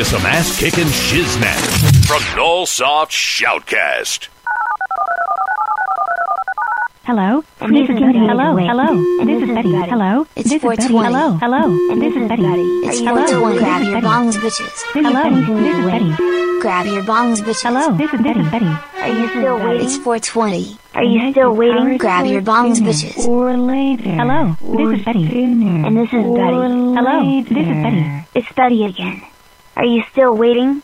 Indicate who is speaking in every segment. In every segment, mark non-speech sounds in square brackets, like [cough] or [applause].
Speaker 1: to some ass kicking shiznat from Nullsoft Shoutcast.
Speaker 2: Hello.
Speaker 3: And
Speaker 2: this
Speaker 3: this
Speaker 2: is
Speaker 3: is
Speaker 2: Betty.
Speaker 3: Betty.
Speaker 2: Hello. Hello. This
Speaker 3: this
Speaker 2: is
Speaker 3: is
Speaker 2: Betty.
Speaker 3: Betty.
Speaker 2: Hello.
Speaker 3: It's
Speaker 2: this is Betty.
Speaker 3: 420.
Speaker 2: Hello. Hello.
Speaker 3: And
Speaker 2: this is Betty.
Speaker 3: It's
Speaker 2: Hello.
Speaker 3: 420.
Speaker 2: This
Speaker 3: Grab your bongs, bitches. Hello.
Speaker 2: This is Betty.
Speaker 3: Grab your bongs, bitches.
Speaker 2: Hello. This is Betty. Betty.
Speaker 3: Are you still waiting? It's 420. Are you still waiting? Grab your bongs, bitches.
Speaker 2: Or later. Hello. This is Betty.
Speaker 3: And this is Betty.
Speaker 2: Hello. This is Betty.
Speaker 3: It's Betty again. Are you still waiting?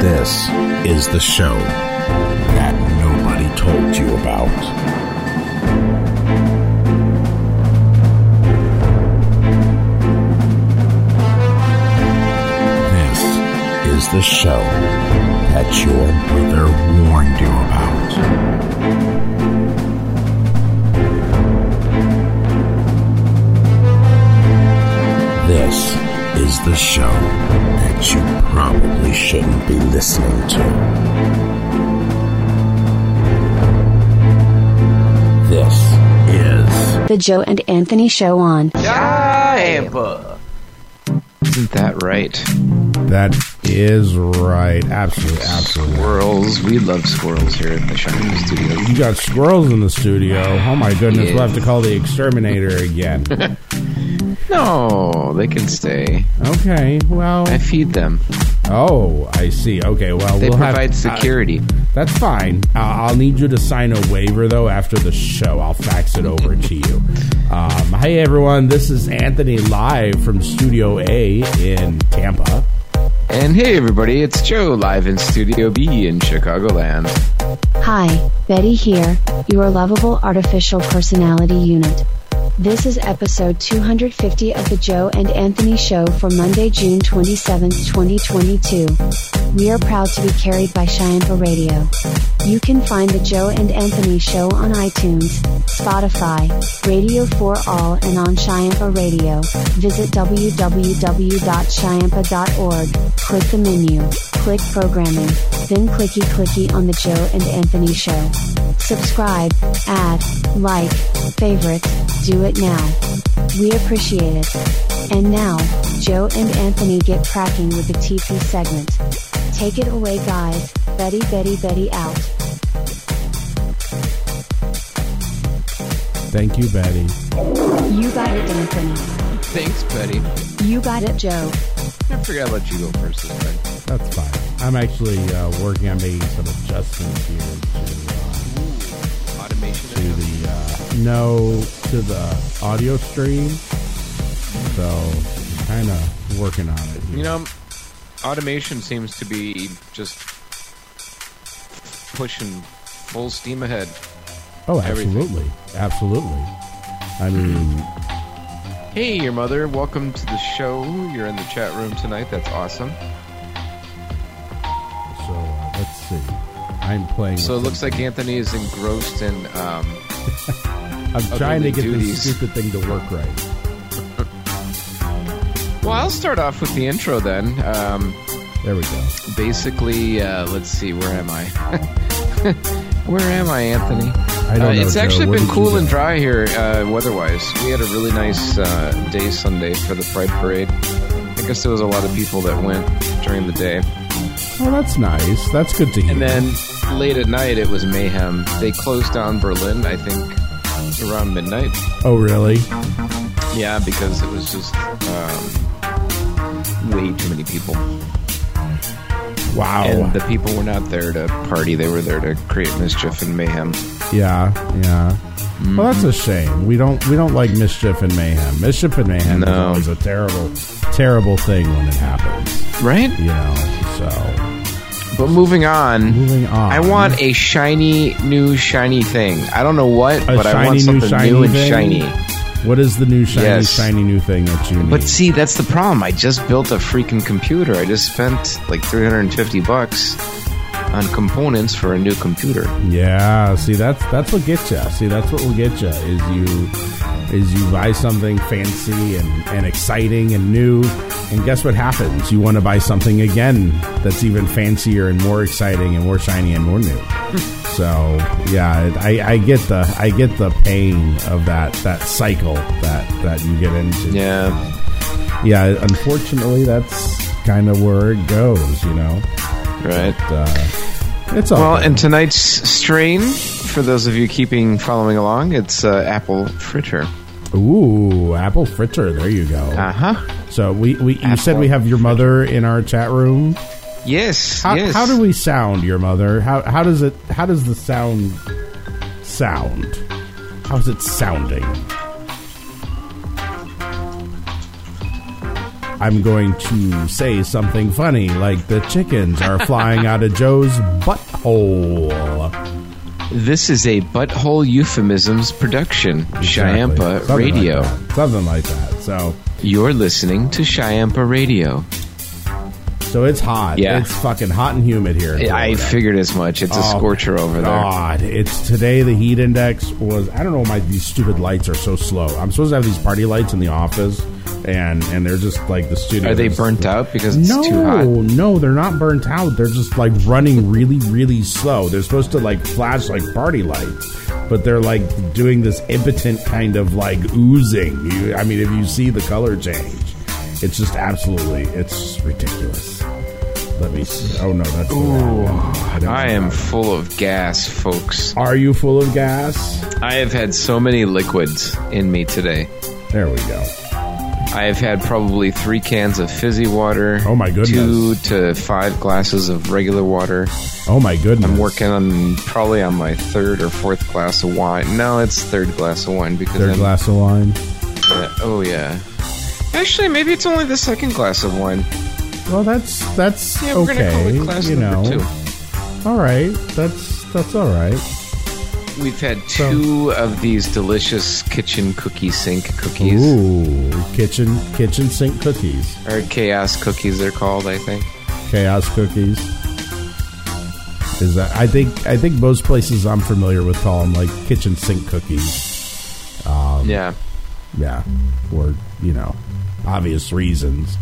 Speaker 4: This is the show the show that your mother warned you about. This is the show that you probably shouldn't be listening to. This is
Speaker 5: The Joe and Anthony Show on.
Speaker 6: Tampa. Isn't that right?
Speaker 4: that is right. Absolutely, absolutely.
Speaker 6: Squirrels. We love squirrels here at the Shining Studio.
Speaker 4: You got squirrels in the studio. Oh my goodness,
Speaker 6: Yeah.
Speaker 4: we'll have to call the exterminator again. [laughs]
Speaker 6: No, they can stay.
Speaker 4: okay, well,
Speaker 6: I feed them.
Speaker 4: oh, I see. Okay, well,
Speaker 6: They
Speaker 4: we'll
Speaker 6: provide
Speaker 4: have,
Speaker 6: security.
Speaker 4: That's fine. Uh, I'll need you to sign a waiver though after the show. I'll fax it over to you. Um, hey everyone, this is Anthony live from Studio A in Tampa.
Speaker 6: And hey, everybody, it's Joe live in Studio B in Chicagoland.
Speaker 5: Hi, Betty here, your lovable artificial personality unit. This is episode 250 of the Joe and Anthony Show for Monday, June 27th, 2022. We are proud to be carried by Shyampa Radio. You can find the Joe and Anthony Show on iTunes, Spotify, Radio for All, and on Shyampa Radio. Visit www.shyampa.org, click the menu, click programming, then clicky clicky on the Joe and Anthony Show. Subscribe, add, like, favorite, do it now. We appreciate it. And now, Joe and Anthony get cracking with the TP segment. Take it away, guys. Betty, Betty, Betty out.
Speaker 4: Thank you, Betty.
Speaker 5: You got it, Anthony.
Speaker 6: Thanks, Betty.
Speaker 5: You got it, Joe.
Speaker 6: I forgot to let you go first this time.
Speaker 4: That's fine. I'm actually uh, working on making some adjustments here to,
Speaker 6: Automation.
Speaker 4: uh, to the uh, no to the audio stream. So I'm kind of working on it. Here.
Speaker 6: You know, automation seems to be just pushing full steam ahead.
Speaker 4: oh,
Speaker 6: everything.
Speaker 4: absolutely, absolutely. I mean,
Speaker 6: Hey, your mother. Welcome to the show. You're in the chat room tonight. That's awesome.
Speaker 4: so uh, let's see. I'm playing.
Speaker 6: So it looks like. Anthony is engrossed in. Um, [laughs]
Speaker 4: I'm trying to get
Speaker 6: duties.
Speaker 4: this stupid thing to work right.
Speaker 6: Well, I'll start off with the intro then. Um,
Speaker 4: There we go.
Speaker 6: basically, uh, let's see. Where am I? [laughs] where am I, Anthony?
Speaker 4: I don't
Speaker 6: Uh,
Speaker 4: know.
Speaker 6: it's
Speaker 4: Joe.
Speaker 6: actually
Speaker 4: What
Speaker 6: been cool and dry here, uh, weather-wise. We had a really nice uh, day Sunday for the Pride Parade. I guess there was a lot of people that went during the day.
Speaker 4: Oh, that's nice. That's good to hear.
Speaker 6: And then late at night, it was mayhem. They closed down Berlin, I think, around midnight.
Speaker 4: oh, really?
Speaker 6: Yeah, because it was just um, way too many people.
Speaker 4: Wow.
Speaker 6: And the people were not there to party, they were there to create mischief and mayhem.
Speaker 4: Yeah, yeah.
Speaker 6: Mm-hmm.
Speaker 4: Well, that's a shame. We don't we don't like mischief and mayhem. Mischief and mayhem is
Speaker 6: No.
Speaker 4: always a terrible, terrible thing when it happens.
Speaker 6: Right?
Speaker 4: You know. So
Speaker 6: But moving on.
Speaker 4: moving on.
Speaker 6: I want a shiny, new, shiny thing. I don't know what,
Speaker 4: A
Speaker 6: but I want
Speaker 4: new,
Speaker 6: something
Speaker 4: shiny
Speaker 6: new and shiny.
Speaker 4: What is the new shiny,
Speaker 6: Yes.
Speaker 4: shiny new thing that you need?
Speaker 6: But see, that's the problem. I just built a freaking computer. I just spent like 350 bucks on components for a new computer.
Speaker 4: yeah. See, that's that's what gets you. See, that's what will get you is you is you buy something fancy and, and exciting and new, and guess what happens? You want to buy something again that's even fancier and more exciting and more shiny and more new. so yeah, I, I get the I get the pain of that that cycle that that you get into.
Speaker 6: Yeah,
Speaker 4: yeah. Unfortunately, that's kind of where it goes. You know,
Speaker 6: right.
Speaker 4: uh, it's all
Speaker 6: Well,
Speaker 4: good.
Speaker 6: and tonight's strain, for those of you keeping following along, it's uh, apple fritter.
Speaker 4: Ooh, apple fritter. There you go.
Speaker 6: Uh huh.
Speaker 4: So we, we you said we have your mother in our chat room.
Speaker 6: Yes.
Speaker 4: How,
Speaker 6: yes.
Speaker 4: how do we sound, your mother? How how does it how does the sound sound? How's it sounding? I'm going to say something funny, like the chickens are flying out of Joe's butthole.
Speaker 6: This is a butthole euphemisms production.
Speaker 4: Exactly.
Speaker 6: Shyampa
Speaker 4: Something like
Speaker 6: Radio.
Speaker 4: that. Something like that. So
Speaker 6: You're listening to Shyampa Radio.
Speaker 4: So it's hot.
Speaker 6: Yeah.
Speaker 4: It's fucking hot and humid here.
Speaker 6: I figured as much. It's a
Speaker 4: Oh,
Speaker 6: scorcher over there.
Speaker 4: God, it's today. The heat index was. I don't know why these stupid lights are so slow. I'm supposed to have these party lights in the office, and and they're just like the studio.
Speaker 6: Are they
Speaker 4: is-
Speaker 6: burnt out because it's
Speaker 4: No,
Speaker 6: too hot?
Speaker 4: no, they're not burnt out. They're just like running really, really slow. They're supposed to like flash like party lights, but they're like doing this impotent kind of like oozing. You, I mean, if you see the color change, it's just absolutely, it's ridiculous. Let me see. Oh no, that's the.
Speaker 6: I am full of gas, folks.
Speaker 4: Are you full of gas?
Speaker 6: I have had so many liquids in me today.
Speaker 4: There we go.
Speaker 6: I have had probably three cans of fizzy water.
Speaker 4: Oh, my goodness.
Speaker 6: Two to five glasses of regular water.
Speaker 4: Oh my goodness!
Speaker 6: I'm working on probably on my third or fourth glass of wine. No, it's third glass of wine because
Speaker 4: Third
Speaker 6: I'm,
Speaker 4: glass of wine.
Speaker 6: yeah, oh yeah. Actually, maybe it's only the second glass of wine.
Speaker 4: Well, that's that's
Speaker 6: Yeah, we're gonna call
Speaker 4: okay.
Speaker 6: it class
Speaker 4: you know,
Speaker 6: two.
Speaker 4: all right. That's that's all right.
Speaker 6: We've had two of these delicious kitchen cookie sink cookies,
Speaker 4: Ooh, kitchen kitchen sink cookies,
Speaker 6: or chaos cookies. They're called, I think.
Speaker 4: chaos cookies. Is that? I think I think most places I'm familiar with call them like kitchen sink cookies. Um,
Speaker 6: Yeah.
Speaker 4: Yeah, for you know obvious reasons.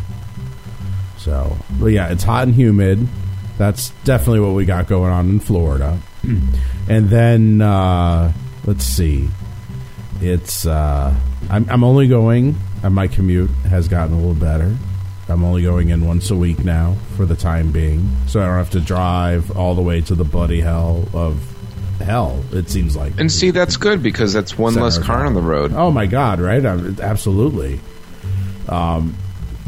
Speaker 4: So, but yeah, it's hot and humid. That's definitely what we got going on in Florida. [clears throat] and then uh, let's see, it's uh, I'm I'm only going. Uh, my commute has gotten a little better. I'm only going in once a week now for the time being, so I don't have to drive all the way to the bloody hell of hell. It seems like
Speaker 6: And see, that's good because that's one less car on the road.
Speaker 4: Oh my god! Right? Um, absolutely. Um,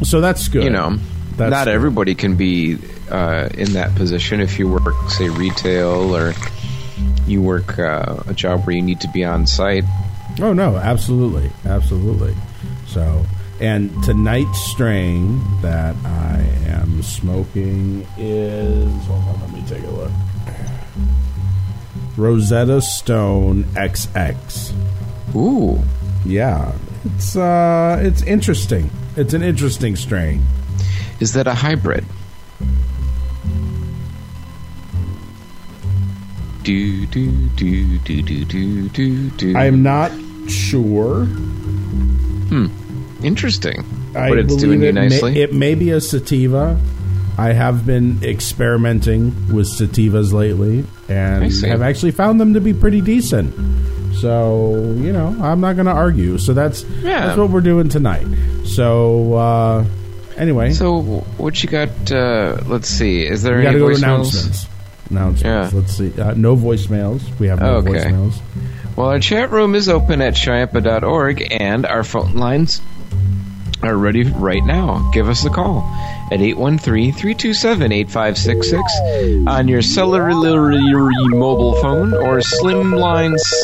Speaker 4: so that's good.
Speaker 6: you know,
Speaker 4: That's
Speaker 6: not everybody can be uh, in that position. If you work, say, retail or you work uh, a job where you need to be on site.
Speaker 4: Oh no! Absolutely, absolutely. So, and tonight's strain that I am smoking is. Hold on, let me take a look. Rosetta Stone XX.
Speaker 6: Ooh,
Speaker 4: Yeah, it's uh, it's interesting. It's an interesting strain.
Speaker 6: Is that a hybrid? Do do do do do do do do.
Speaker 4: I'm not sure. Hmm.
Speaker 6: Interesting,
Speaker 4: I
Speaker 6: but it's doing you
Speaker 4: it may-
Speaker 6: nicely.
Speaker 4: it may be a sativa. I have been experimenting with sativas lately, and have actually found them to be pretty decent. So you know, I'm not going to argue. So that's
Speaker 6: Yeah.
Speaker 4: that's what we're doing tonight. So uh, anyway,
Speaker 6: so what you got? Uh, let's see. Is there
Speaker 4: we
Speaker 6: any voicemails?
Speaker 4: announcements. Announcements.
Speaker 6: Yeah.
Speaker 4: Let's see. Uh, no voicemails. We have no
Speaker 6: Okay.
Speaker 4: voicemails.
Speaker 6: Well, our chat room is open at shyampa.org, and our phone lines are ready right now. Give us a call at 813-327-8566 on your cellular mobile phone or slim line, s-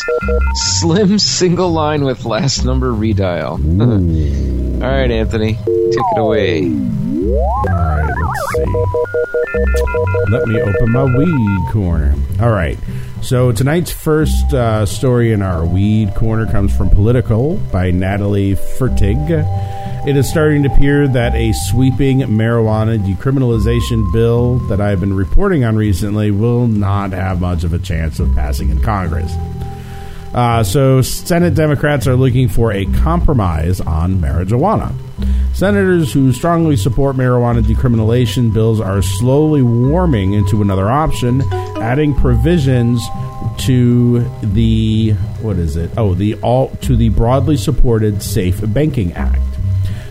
Speaker 6: slim single line with last number redial. [laughs] All right, Anthony, take it away.
Speaker 4: All right, let's see. Let me open my weed corner. All right. So tonight's first uh, story in our weed corner comes from Politico by Natalie Fertig. It is starting to appear that a sweeping marijuana decriminalization bill that I've been reporting on recently will not have much of a chance of passing in Congress. Uh, so, Senate Democrats are looking for a compromise on marijuana. Senators who strongly support marijuana decriminalization bills are slowly warming into another option, adding provisions to the what is it? Oh, the all to the broadly supported Safe Banking Act.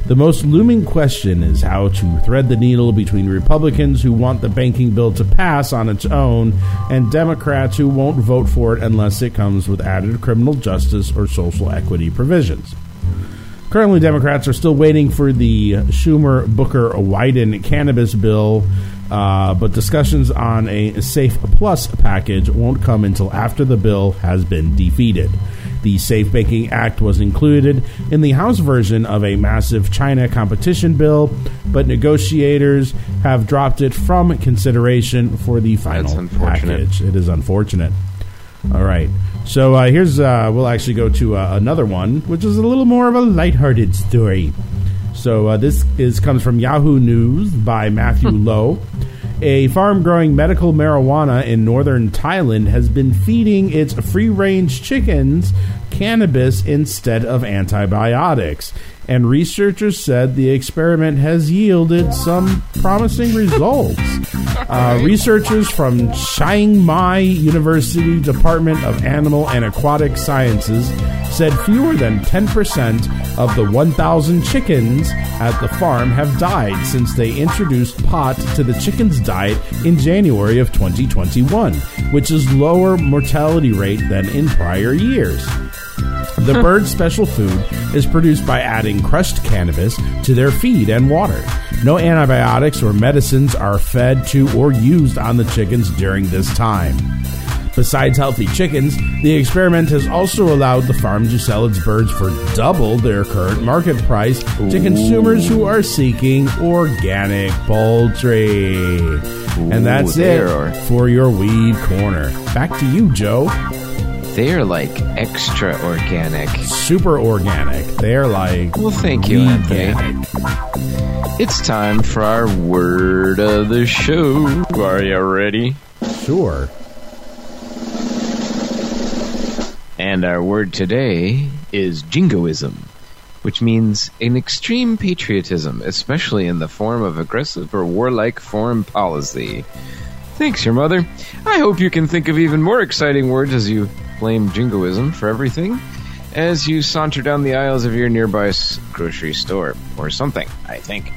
Speaker 4: The most looming question is how to thread the needle between Republicans who want the banking bill to pass on its own and Democrats who won't vote for it unless it comes with added criminal justice or social equity provisions. Currently, Democrats are still waiting for the Schumer Booker Wyden cannabis bill, uh, but discussions on a Safe Plus package won't come until after the bill has been defeated. The Safe Banking Act was included in the House version of a massive China competition bill, but negotiators have dropped it from consideration for the final package. It is unfortunate. All right. So uh, here's uh, we'll actually go to uh, another one, which is a little more of a lighthearted story. So uh, this is comes from Yahoo News by Matthew Lowe. A farm growing medical marijuana in northern Thailand has been feeding its free range chickens cannabis instead of antibiotics. And researchers said the experiment has yielded some promising results. Uh, researchers from Chiang Mai University Department of Animal and Aquatic Sciences said fewer than 10% of the 1,000 chickens at the farm have died since they introduced pot to the chickens' diet in January of 2021, which is lower mortality rate than in prior years. The bird's special food is produced by adding crushed cannabis to their feed and water. No antibiotics or medicines are fed to or used on the chickens during this time. Besides healthy chickens, the experiment has also allowed the farm to sell its birds for double their current market price to consumers who are seeking organic poultry. and that's it
Speaker 6: there.
Speaker 4: for your weed corner. Back to you, Joe.
Speaker 6: They're like extra organic.
Speaker 4: Super organic. They're like
Speaker 6: Well, thank you, Anthony. It's time for our word of the show. Are you ready?
Speaker 4: Sure.
Speaker 6: And our word today is jingoism, which means an extreme patriotism, especially in the form of aggressive or warlike foreign policy. Thanks, your mother. I hope you can think of even more exciting words as you blame jingoism for everything as you saunter down the aisles of your nearby grocery store or something, I think.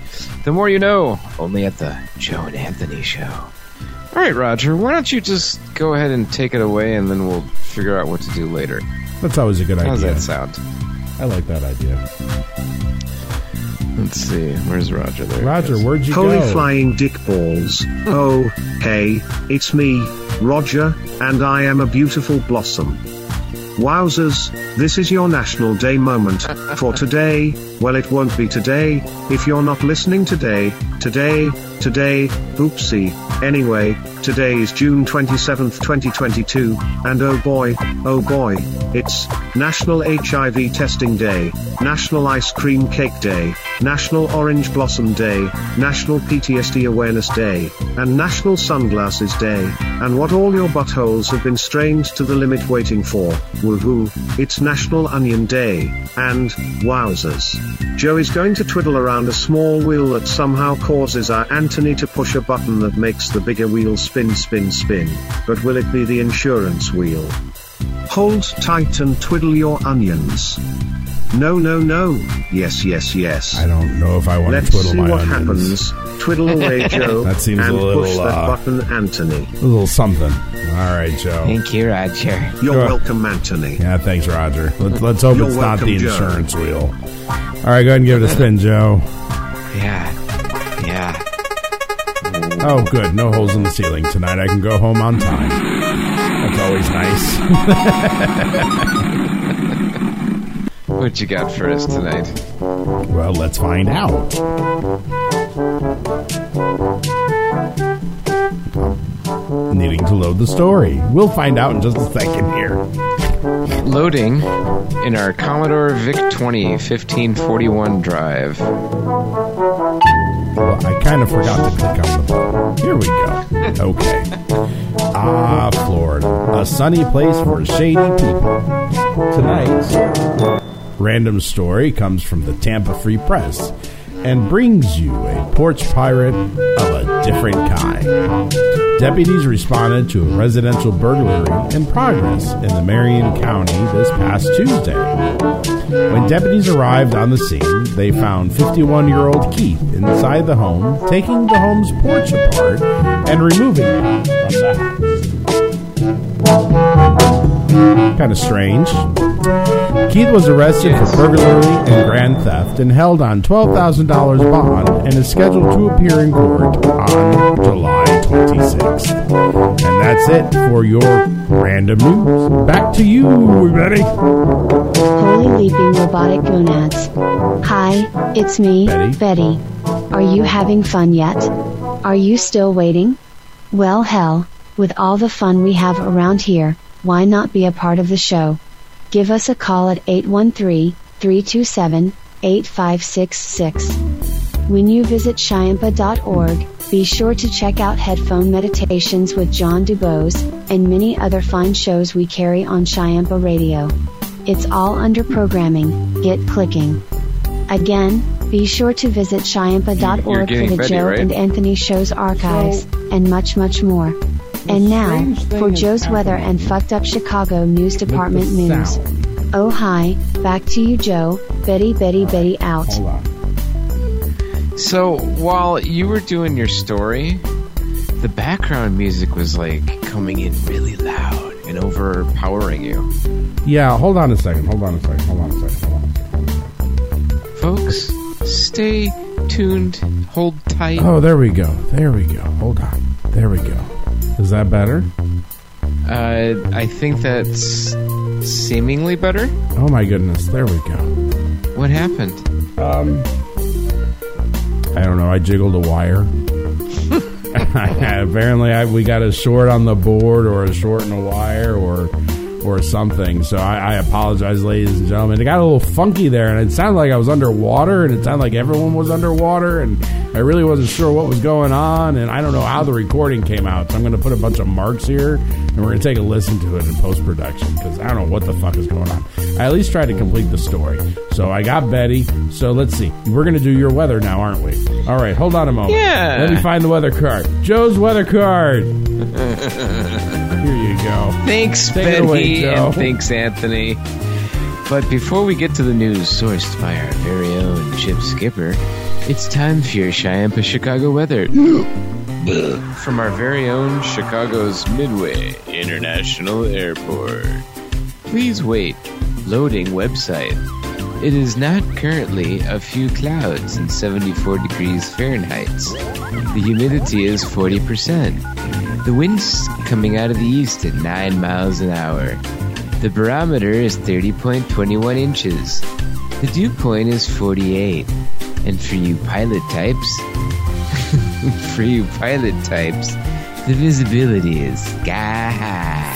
Speaker 6: The more you know, only at the Joe and Anthony show. All right, Roger, why don't you just go ahead and take it away and then we'll figure out what to do later.
Speaker 4: That's always a good idea.
Speaker 6: How's
Speaker 4: idea.
Speaker 6: that sound?
Speaker 4: I like that idea.
Speaker 6: Let's see. Where's Roger there?
Speaker 4: Roger, where'd you
Speaker 7: Holy
Speaker 4: go?
Speaker 7: Holy flying dick balls. Oh, hey, it's me, Roger, and I am a beautiful blossom. Wowzers, this is your National Day moment. For today, well, it won't be today, if you're not listening today, today, today, oopsie. Anyway, today is June 27th, 2022, and oh boy, oh boy, it's National HIV Testing Day, National Ice Cream Cake Day, National Orange Blossom Day, National PTSD Awareness Day, and National Sunglasses Day, and what all your buttholes have been strained to the limit waiting for. Woohoo, it's National Onion Day, and, wowzers. Joe is going to twiddle around a small wheel that somehow causes our Anthony to push a button that makes the bigger wheel spin spin spin, but will it be the insurance wheel? Hold tight and twiddle your onions. No, no, no. Yes, yes, yes.
Speaker 4: I don't know if I want
Speaker 7: Let's
Speaker 4: to twiddle
Speaker 7: see
Speaker 4: my
Speaker 7: what
Speaker 4: onions.
Speaker 7: happens. Twiddle away, [laughs] Joe.
Speaker 4: That seems a
Speaker 7: and
Speaker 4: little,
Speaker 7: push that
Speaker 4: uh,
Speaker 7: button, Anthony.
Speaker 4: A little something. All right, Joe.
Speaker 6: Thank you, Roger.
Speaker 7: You're
Speaker 4: Sure.
Speaker 7: welcome, Anthony.
Speaker 4: Yeah, thanks, Roger. Let's, let's hope
Speaker 7: You're
Speaker 4: it's not the
Speaker 7: welcome, Joe.
Speaker 4: insurance wheel. All right, go ahead and give it a spin, Joe.
Speaker 6: Yeah. Yeah.
Speaker 4: Oh, good. No holes in the ceiling tonight. I can go home on time. That's always nice. [laughs]
Speaker 6: What you got for us tonight?
Speaker 4: well, let's find out. Needing to load the story. We'll find out in just a second here.
Speaker 6: Loading in our Commodore VIC 20 1541 drive.
Speaker 4: Kind of forgot to click on the button. Here we go. Okay. Ah, Florida. A sunny place for shady people. tonight's random story comes from the Tampa Free Press and brings you a porch pirate of a different kind. Deputies responded to a residential burglary in progress in the Marion County this past Tuesday. When deputies arrived on the scene, they found 51 year old Keith inside the home, taking the home's porch apart and removing it. Kind of strange. Keith was arrested for burglary and grand theft and held on $12,000 bond and is scheduled to appear in court on July 26th. And that's it for your random news. Back to you, Betty.
Speaker 5: Holy leaping robotic gonads. Hi, it's me,
Speaker 4: Betty.
Speaker 5: Betty. Are you having fun yet? Are you still waiting? Well, hell, with all the fun we have around here, why not be a part of the show? Give us a call at 813 327 8566. When you visit Shyampa.org, be sure to check out Headphone Meditations with John Dubose and many other fine shows we carry on Shyampa Radio. It's all under programming, get clicking. Again, be sure to visit
Speaker 6: You're
Speaker 5: Shyampa.org for the
Speaker 6: Betty,
Speaker 5: Joe
Speaker 6: right?
Speaker 5: and Anthony Shows archives, and much, much more. And now, for
Speaker 4: is
Speaker 5: Joe's weather and fucked up Chicago News Department news.
Speaker 4: sound.
Speaker 5: Oh hi, back to you Joe, Betty Betty Betty out.
Speaker 6: So while you were doing your story, the background music was like coming in really loud and overpowering you.
Speaker 4: Yeah, hold on a second. Hold on a second. Hold on a second. Hold on a second.
Speaker 6: Folks, stay tuned, hold tight.
Speaker 4: Oh, there we go. There we go. Hold on. There we go. Is that better?
Speaker 6: Uh, I think that's seemingly better.
Speaker 4: Oh my goodness. There we go.
Speaker 6: What happened?
Speaker 4: Um, I don't know. I jiggled a wire. [laughs] Apparently, I, we got a short on the board, or a short in a wire, or or something. So I, I apologize, ladies and gentlemen. It got a little funky there, and it sounded like I was underwater, and it sounded like everyone was underwater, and I really wasn't sure what was going on, and I don't know how the recording came out. So I'm going to put a bunch of marks here, and we're going to take a listen to it in post production because I don't know what the fuck is going on. I at least tried to complete the story. So I got Betty. So let's see. We're going to do your weather now, aren't we? All right, hold on a moment.
Speaker 6: Yeah.
Speaker 4: Let me find the weather card. Joe's weather card. [laughs] Here you go.
Speaker 6: Thanks,
Speaker 4: Take it
Speaker 6: Betty,
Speaker 4: away, Joe.
Speaker 6: and thanks, Anthony. But before we get to the news sourced by our very own Chip Skipper, it's time for your Chiampa Chicago weather. [gasps] From our very own Chicago's Midway International Airport. Please wait. Loading website. It is not currently a few clouds and 74 degrees Fahrenheit. The humidity is 40%. The wind's coming out of the east at 9 miles an hour. The barometer is 30.21 inches. The dew point is 48. And for you pilot types, [laughs] for you pilot types, the visibility is sky high.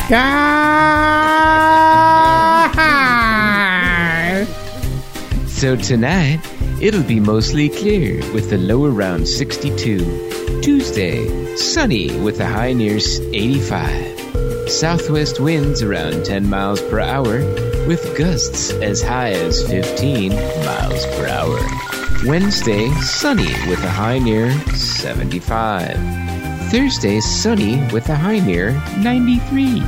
Speaker 6: So tonight, it'll be mostly clear with the low around 62. Tuesday, sunny with a high near 85. Southwest winds around 10 miles per hour with gusts as high as 15 miles per hour. Wednesday, sunny with a high near 75. Thursday, sunny with a high near 93.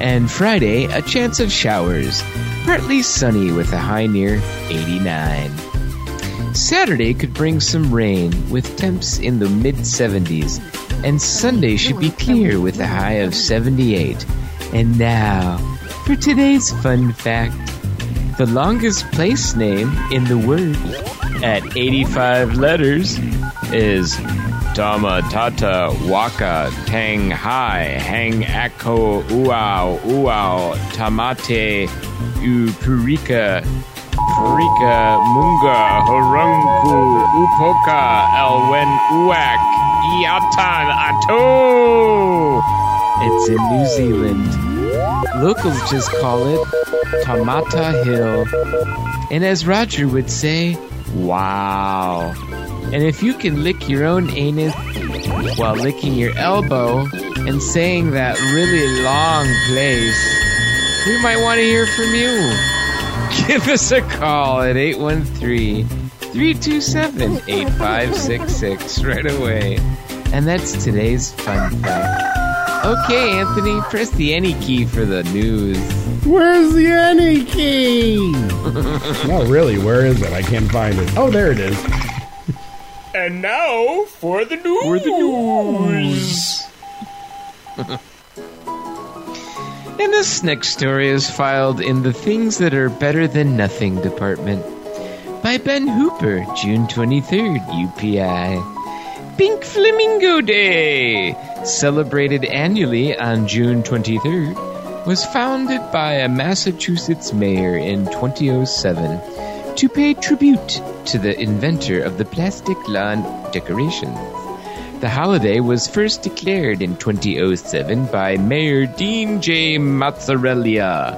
Speaker 6: And Friday, a chance of showers, partly sunny with a high near 89. Saturday could bring some rain with temps in the mid 70s, and Sunday should be clear with a high of 78. And now, for today's fun fact the longest place name in the word at 85 letters is Tamatata Waka Tang Hai Hang Ako Uau Uau Tamate Upurika Purika Munga Horunku Upoka Elwen Uak Iatan Ato It's in New Zealand. Locals just call it Taumata Hill. And as Roger would say, wow. And if you can lick your own anus while licking your elbow and saying that really long place, we might want to hear from you. Give us a call at 813 327 8566 right away. And that's today's fun fact. Okay, Anthony, press the any key for the news.
Speaker 4: Where's the any key? [laughs] no, really, where is it? I can't find it. Oh, there it is.
Speaker 1: And now for the news.
Speaker 6: For the news. [laughs] and this next story is filed in the Things That Are Better Than Nothing department by Ben Hooper, June 23rd, UPI. Pink Flamingo Day, celebrated annually on June 23rd, was founded by a Massachusetts mayor in 2007 to pay tribute to the inventor of the plastic lawn decorations. The holiday was first declared in 2007 by Mayor Dean J. Mozzarella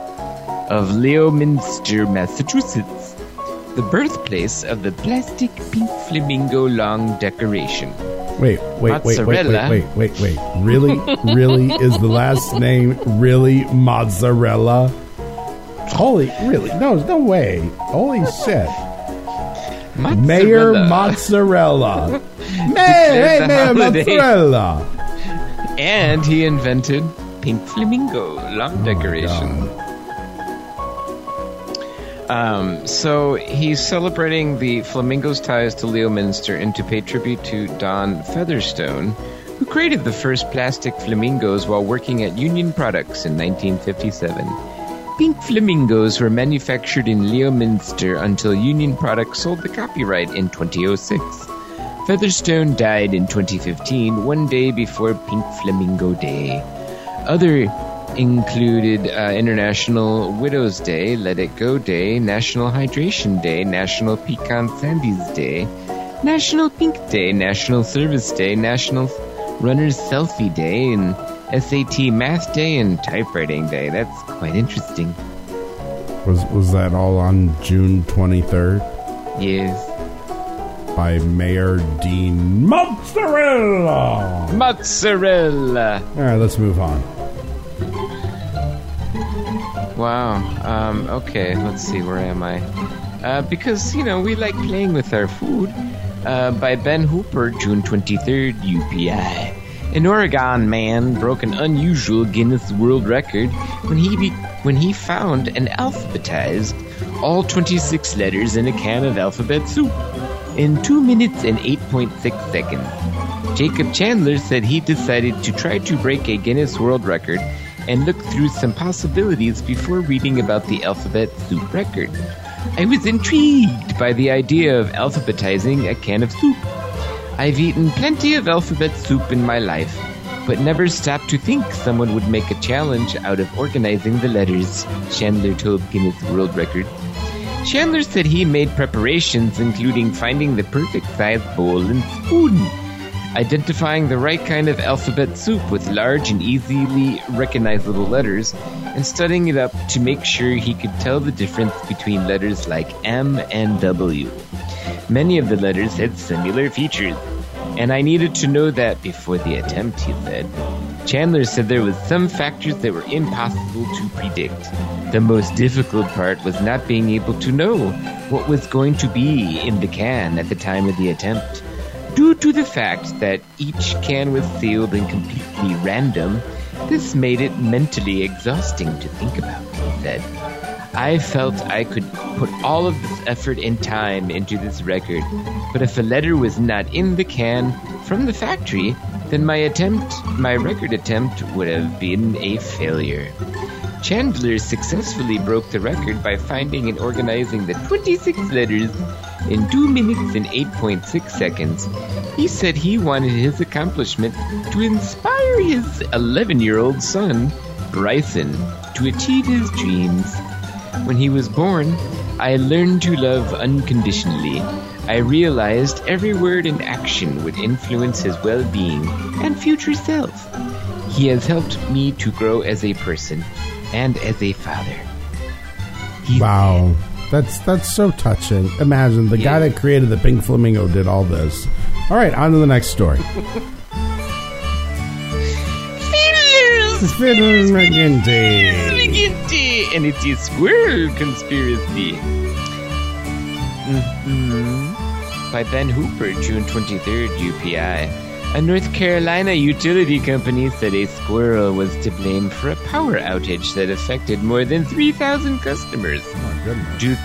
Speaker 6: of Leominster, Massachusetts, the birthplace of the plastic pink flamingo long decoration.
Speaker 4: Wait, wait, wait, wait, wait,
Speaker 6: Mozzarella.
Speaker 4: wait, wait, wait. Really? really? Is the last name really mozzarella? Holy, really? No, no way. Holy shit. Mayor Mozzarella. Hey,
Speaker 6: holiday.
Speaker 4: Mozzarella.
Speaker 6: And he invented pink flamingo long decoration. Um, so he's celebrating the flamingo's ties to Leominster and to pay tribute to Don Featherstone, who created the first plastic flamingos while working at Union Products in 1957. Pink flamingos were manufactured in Leominster until Union Products sold the copyright in 2006. Featherstone died in 2015, one day before Pink Flamingo Day. Other included uh, International Widows Day, Let It Go Day, National Hydration Day, National Pecan Sandies Day, National Pink Day, National Service Day, National Runner's Selfie Day, and SAT Math Day and Typewriting Day. That's quite interesting.
Speaker 4: Was was that all on June 23rd
Speaker 6: Yes.
Speaker 4: By Mayor Dean Mozzarella?
Speaker 6: Mozzarella!
Speaker 4: All right, let's move on.
Speaker 6: Wow. Um, okay, let's see, where am I? Uh, because, you know, we like playing with our food. Uh, by Ben Hooper, June 23rd, UPI. An Oregon man broke an unusual Guinness World Record when he be- when he found and alphabetized all 26 letters in a can of alphabet soup in 2 minutes and 8.6 seconds. Jacob Chandler said he decided to try to break a Guinness World Record and look through some possibilities before reading about the alphabet soup record. I was intrigued by the idea of alphabetizing a can of soup. I've eaten plenty of alphabet soup in my life, but never stopped to think someone would make a challenge out of organizing the letters, Chandler told Guinness World Record. Chandler said he made preparations including finding the perfect size bowl and spoon, identifying the right kind of alphabet soup with large and easily recognizable letters, and studying it up to make sure he could tell the difference between letters like M and W. Many of the letters had similar features, and I needed to know that before the attempt, he said. Chandler said there was some factors that were impossible to predict. The most difficult part was not being able to know what was going to be in the can at the time of the attempt. Due to the fact that each can was sealed and completely random, this made it mentally exhausting to think about, he said. I felt I could put all of this effort and time into this record, but if a letter was not in the can from the factory, then my attempt, my record attempt, would have been a failure. Chandler successfully broke the record by finding and organizing the 26 letters in 2 minutes and 8.6 seconds. He said he wanted his accomplishment to inspire his 11 year old son, Bryson, to achieve his dreams. When he was born, I learned to love unconditionally. I realized every word and action would influence his well being and future self. He has helped me to grow as a person and as a father. He
Speaker 4: Wow. That's that's so touching. Imagine the guy that created the pink flamingo did all this. All right, on to the next story. [laughs] Fiddle McGinty.
Speaker 6: And it's a squirrel conspiracy. Mhm. By Ben Hooper, June 23rd, UPI. A North Carolina utility company said a squirrel was to blame for a power outage that affected more than 3,000 customers.
Speaker 4: Oh, my goodness.
Speaker 6: Duke,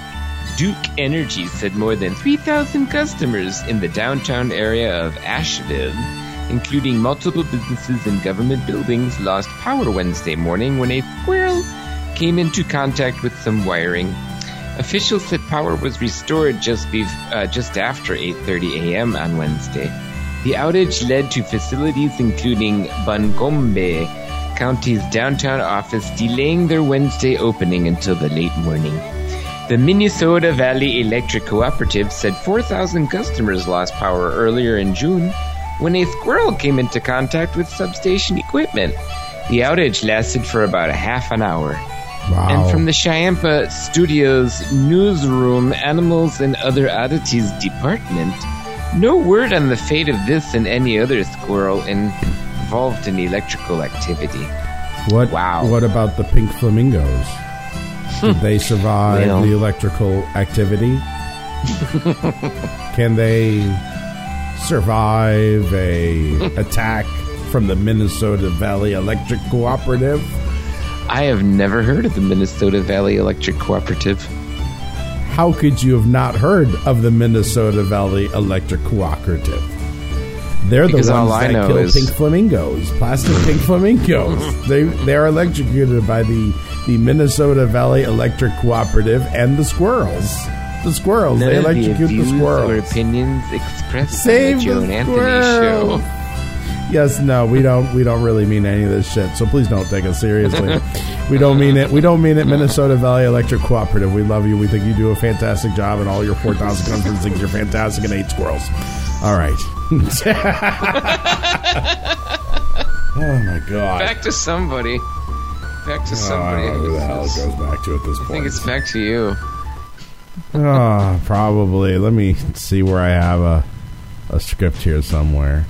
Speaker 6: Duke Energy said more than 3,000 customers in the downtown area of Asheville, including multiple businesses and government buildings, lost power Wednesday morning when a squirrel came into contact with some wiring. Officials said power was restored just, bef- uh, just after 8:30 a.m. on Wednesday. The outage led to facilities including Buncombe County's downtown office delaying their Wednesday opening until the late morning. The Minnesota Valley Electric Cooperative said 4,000 customers lost power earlier in June when a squirrel came into contact with substation equipment. The outage lasted for about a half an hour.
Speaker 4: Wow.
Speaker 6: And from the Chiampa Studios newsroom, Animals and Other Oddities department, no word on the fate of this and any other squirrel involved in electrical activity.
Speaker 4: what?
Speaker 6: wow.
Speaker 4: What about the pink flamingos? Did they [laughs] survive
Speaker 6: Well.
Speaker 4: the electrical activity? Can they survive a [laughs] attack from the Minnesota Valley Electric Cooperative?
Speaker 6: I have never heard of the Minnesota Valley Electric Cooperative.
Speaker 4: How could you have not heard of the Minnesota Valley Electric Cooperative? They're
Speaker 6: Because
Speaker 4: the ones that kill
Speaker 6: is-
Speaker 4: pink flamingos, plastic pink flamingos. [laughs] They they are electrocuted by the the Minnesota Valley Electric Cooperative and the squirrels. The squirrels.
Speaker 6: None
Speaker 4: they
Speaker 6: of the
Speaker 4: electrocute the,
Speaker 6: views or opinions expressed
Speaker 4: Save
Speaker 6: on the Joe
Speaker 4: the
Speaker 6: and Anthony
Speaker 4: squirrels.
Speaker 6: show.
Speaker 4: Yes, no, we don't. We don't really mean any of this shit. So please don't take us seriously. we don't mean it. We don't mean it. Minnesota Valley Electric Cooperative. We love you. We think you do a fantastic job, and all your four thousand customers think you're fantastic and eight squirrels. All right. [laughs] oh my god.
Speaker 6: Back to somebody. Back to
Speaker 4: Oh, I
Speaker 6: somebody.
Speaker 4: don't know who the hell it goes back to at this point.
Speaker 6: I think it's back to you.
Speaker 4: Oh, probably. Let me see where I have a a script here somewhere.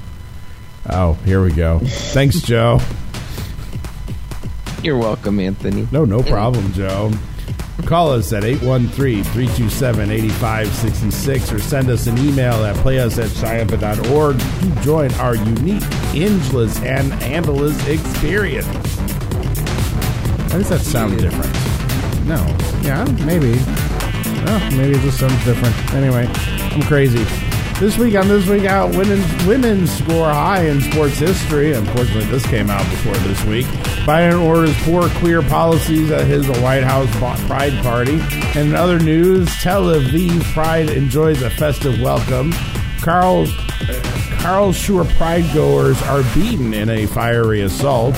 Speaker 4: Oh, here we go. Thanks, Joe.
Speaker 6: You're welcome, Anthony.
Speaker 4: No, no problem, Joe. Call us at 813-327-8566 or send us an email at playus at shyampa.org to join our unique Ingeless and Andalus experience. Why does that sound different? No. Yeah, maybe. Oh, maybe it just sounds different. Anyway, I'm crazy. This week on This Way Out, women, women score high in sports history. Unfortunately, this came out before this week. Biden orders poor queer policies at his White House Pride Party. And in other news, Tel Aviv Pride enjoys a festive welcome. Carl, Carl Shore Pride goers are beaten in a fiery assault.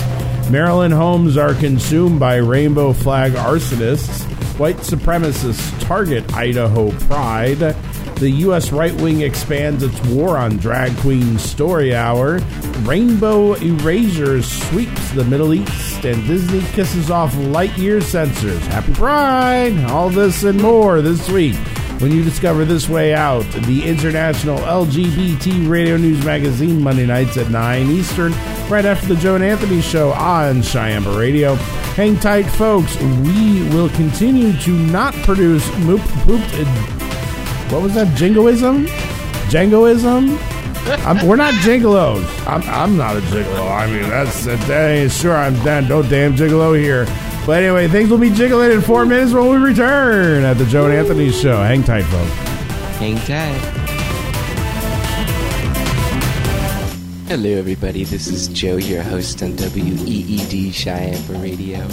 Speaker 4: Maryland homes are consumed by rainbow flag arsonists. White supremacists target Idaho Pride. The U.S. right wing expands its war on drag queen story hour. Rainbow Erasure sweeps the Middle East. And Disney kisses off Lightyear censors. Happy Pride! All this and more this week when you discover This Way Out, the international LGBT radio news magazine, Monday nights at 9 Eastern, right after the Joe and Anthony show on Shyampa Radio. Hang tight, folks. We will continue to not produce moop pooped. What was that? Jingoism? Jangoism? I'm, we're not gigolos. I'm, I'm not a gigolo. I mean, that's that ain't sure. I'm damn, no damn gigolo here. But anyway, things will be jiggling in four minutes when we return at the Joe and Anthony Show. Hang tight, folks.
Speaker 6: Hang tight.
Speaker 8: Hello, everybody. This is Joe, your host on WEED Shyampa Radio.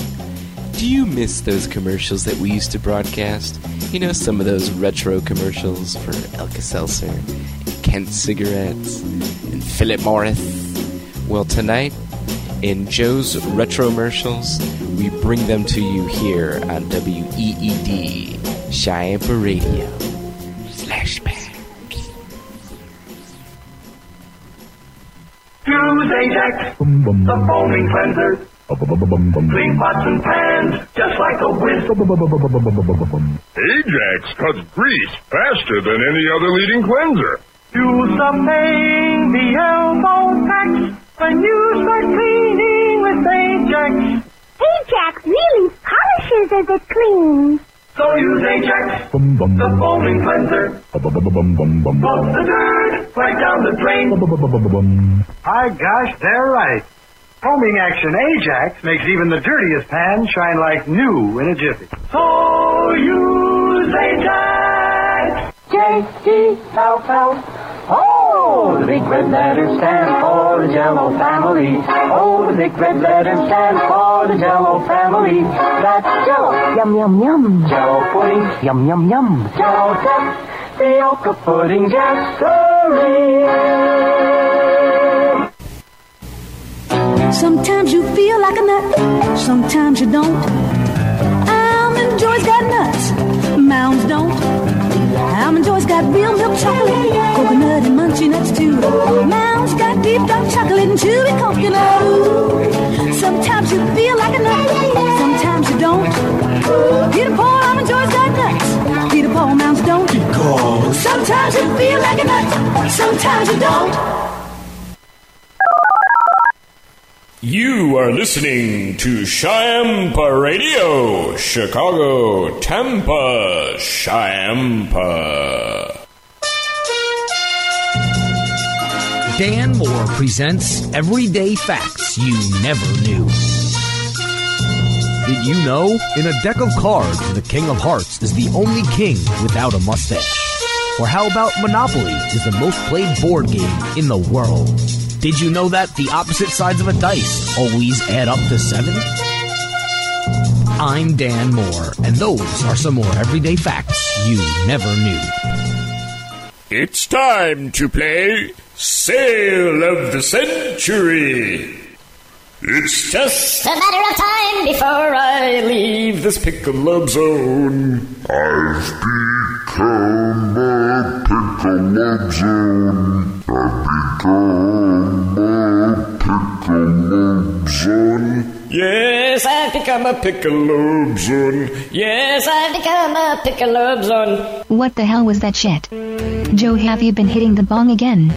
Speaker 8: Do you miss those commercials that we used to broadcast? You know, some of those retro commercials for Alka-Seltzer, and Kent Cigarettes, and Philip Morris? Well, tonight, in Joe's Retro Commercials, we bring them to you here on WEED Shyampa Radio. Flashback.
Speaker 9: Use Ajax, the foaming cleanser. Clean pots and pans, just like a whiz.
Speaker 1: Ajax cuts grease faster than any other leading cleanser.
Speaker 9: Use the pain, the elbow tax, when you start cleaning with Ajax.
Speaker 3: Ajax really polishes as it cleans.
Speaker 9: So use Ajax, the foaming cleanser. Flush the dirt right down the drain.
Speaker 10: My gosh, they're right. Foaming action Ajax makes even the dirtiest pan shine like new in a jiffy.
Speaker 9: So use Ajax.
Speaker 11: J-E-L-L. Oh, the big red letters stand for the Jello family. Oh, the big red letters stand for the Jello family. That's Jello.
Speaker 2: Yum, yum, yum.
Speaker 11: Jello pudding.
Speaker 2: Yum, yum, yum.
Speaker 11: Jello test. Fiocca pudding Jastery.
Speaker 12: Sometimes you feel like a nut, sometimes you don't. Almond Joy's got nuts, Mounds don't. Almond Joy's got real milk chocolate, coconut and munchy nuts too. Mounds got deep dark chocolate and chewy coconut. Ooh. Sometimes you feel like a nut, sometimes you don't. Peter Paul, Almond Joy's got nuts, Peter Paul, Mounds don't. Sometimes you feel like a nut, sometimes you don't.
Speaker 1: You are listening to Shyampa Radio, Chicago, Tampa, Shyampa.
Speaker 13: Dan Moore presents Everyday Facts You Never Knew. Did you know? In a deck of cards, the King of Hearts is the only king without a mustache. Or how about Monopoly is the most played board game in the world? Did you know that the opposite sides of a dice always add up to seven? I'm Dan Moore, and those are some more everyday facts you never knew.
Speaker 1: It's time to play Sale of the Century. It's just
Speaker 14: a matter of time before I leave this pickle zone.
Speaker 15: I've become a pickle zone. I've become a pickle zone.
Speaker 14: Yes, I've become a piccolo zone. Yes, I've become a piccolo zone.
Speaker 2: What the hell was that shit? Joe, have you been hitting the bong again?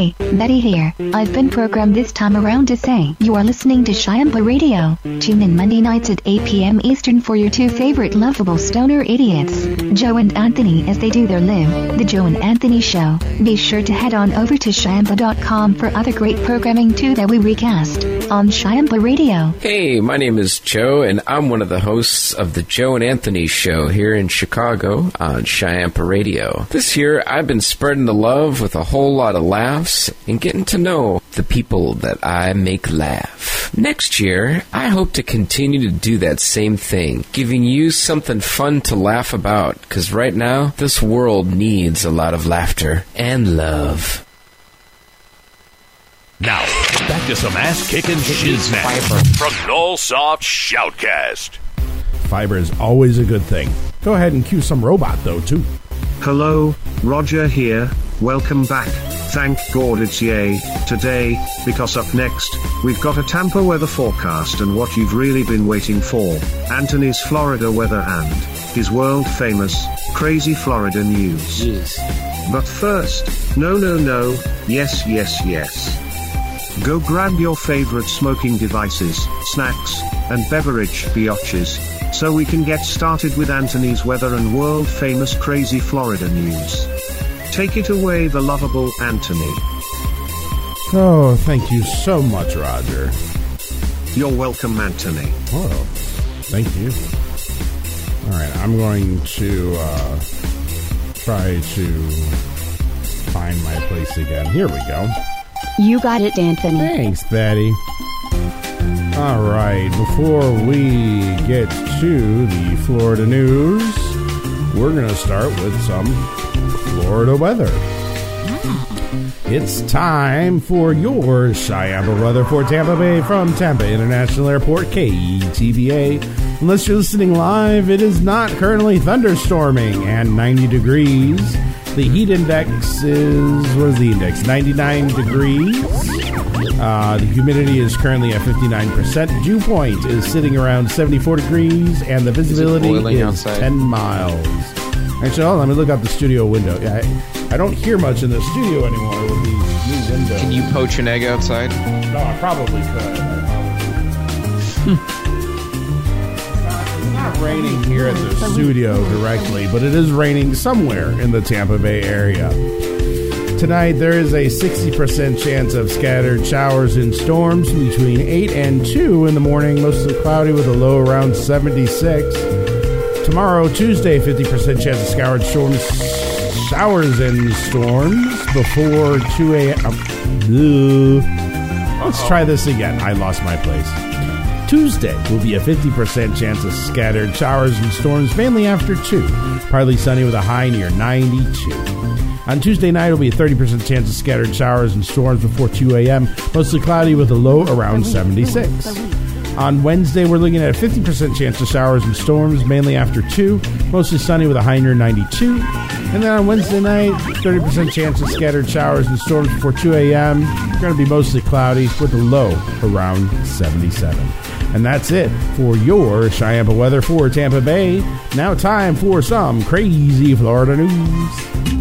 Speaker 2: Hey, Betty here. I've been programmed this time around to say you are listening to Shyampa Radio. Tune in Monday nights at 8 p.m. Eastern for your two favorite lovable stoner idiots, Joe and Anthony as they do their live, The Joe and Anthony Show. Be sure to head on over to Shyampa.com for other great programming too that we recast on Shyampa Radio.
Speaker 8: Hey, my name is Joe, and I'm one of the hosts of the Joe and Anthony Show here in Chicago on Shyampa Radio. This year, I've been spreading the love with a whole lot of laughs and getting to know the people that I make laugh. Next year, I hope to continue to do that same thing, giving you something fun to laugh about, because right now, this world needs a lot of laughter and love.
Speaker 1: Now, back to some ass kicking shiznat from Nullsoft Shoutcast.
Speaker 4: Fiber is always a good thing. Go ahead and cue some robot, though, too.
Speaker 7: Hello, Roger here. Welcome back. Thank God it's yay today, because up next, we've got a Tampa weather forecast and what you've really been waiting for Anthony's Florida weather and his world famous, crazy Florida news. But first, no, no, no, yes, yes, yes. Go grab your favorite smoking devices, snacks, and beverage biatches, so we can get started with Anthony's weather and world famous crazy Florida news. Take it away, the lovable Anthony.
Speaker 4: Oh, thank you so much, Roger.
Speaker 7: You're welcome, Anthony.
Speaker 4: Oh, thank you. All right, I'm going to uh, try to find my place again. Here we go.
Speaker 5: You got it, Anthony.
Speaker 4: Thanks, Betty. All right, before we get to the Florida news, we're going to start with some Florida weather. Hmm. It's time for your Shyampa weather for Tampa Bay from Tampa International Airport, KTPA. Unless you're listening live, it is not currently thunderstorming and 90 degrees. The heat index is, what is the index? 99 degrees. Uh, the humidity is currently at 59%. Dew point is sitting around 74 degrees, and the visibility is
Speaker 6: outside?
Speaker 4: 10 miles. Actually, hold on, let me look out the studio window. Yeah, I, I don't hear much in the studio anymore with these new windows.
Speaker 6: Can you poach an egg outside?
Speaker 4: No, I probably could. I probably- it's, not, it's not raining here at the studio directly, but it is raining somewhere in the Tampa Bay area. Tonight, there is a 60% chance of scattered showers and storms between 8 and 2 in the morning, mostly cloudy with a low around 76. Tomorrow, Tuesday, 50% chance of scattered storms, showers and storms before 2 a.m. Um, let's try this again. I lost my place. Tuesday will be a 50% chance of scattered showers and storms, mainly after 2. Partly sunny with a high near 92. On Tuesday night, it will be a 30% chance of scattered showers and storms before 2 a.m., mostly cloudy with a low around 76. On Wednesday, we're looking at a 50% chance of showers and storms, mainly after 2, mostly sunny with a high near 92. And then on Wednesday night, 30% chance of scattered showers and storms before 2 a.m. Going to be mostly cloudy with a low around 77. And that's it for your Shyampa weather for Tampa Bay. Now, time for some crazy Florida news.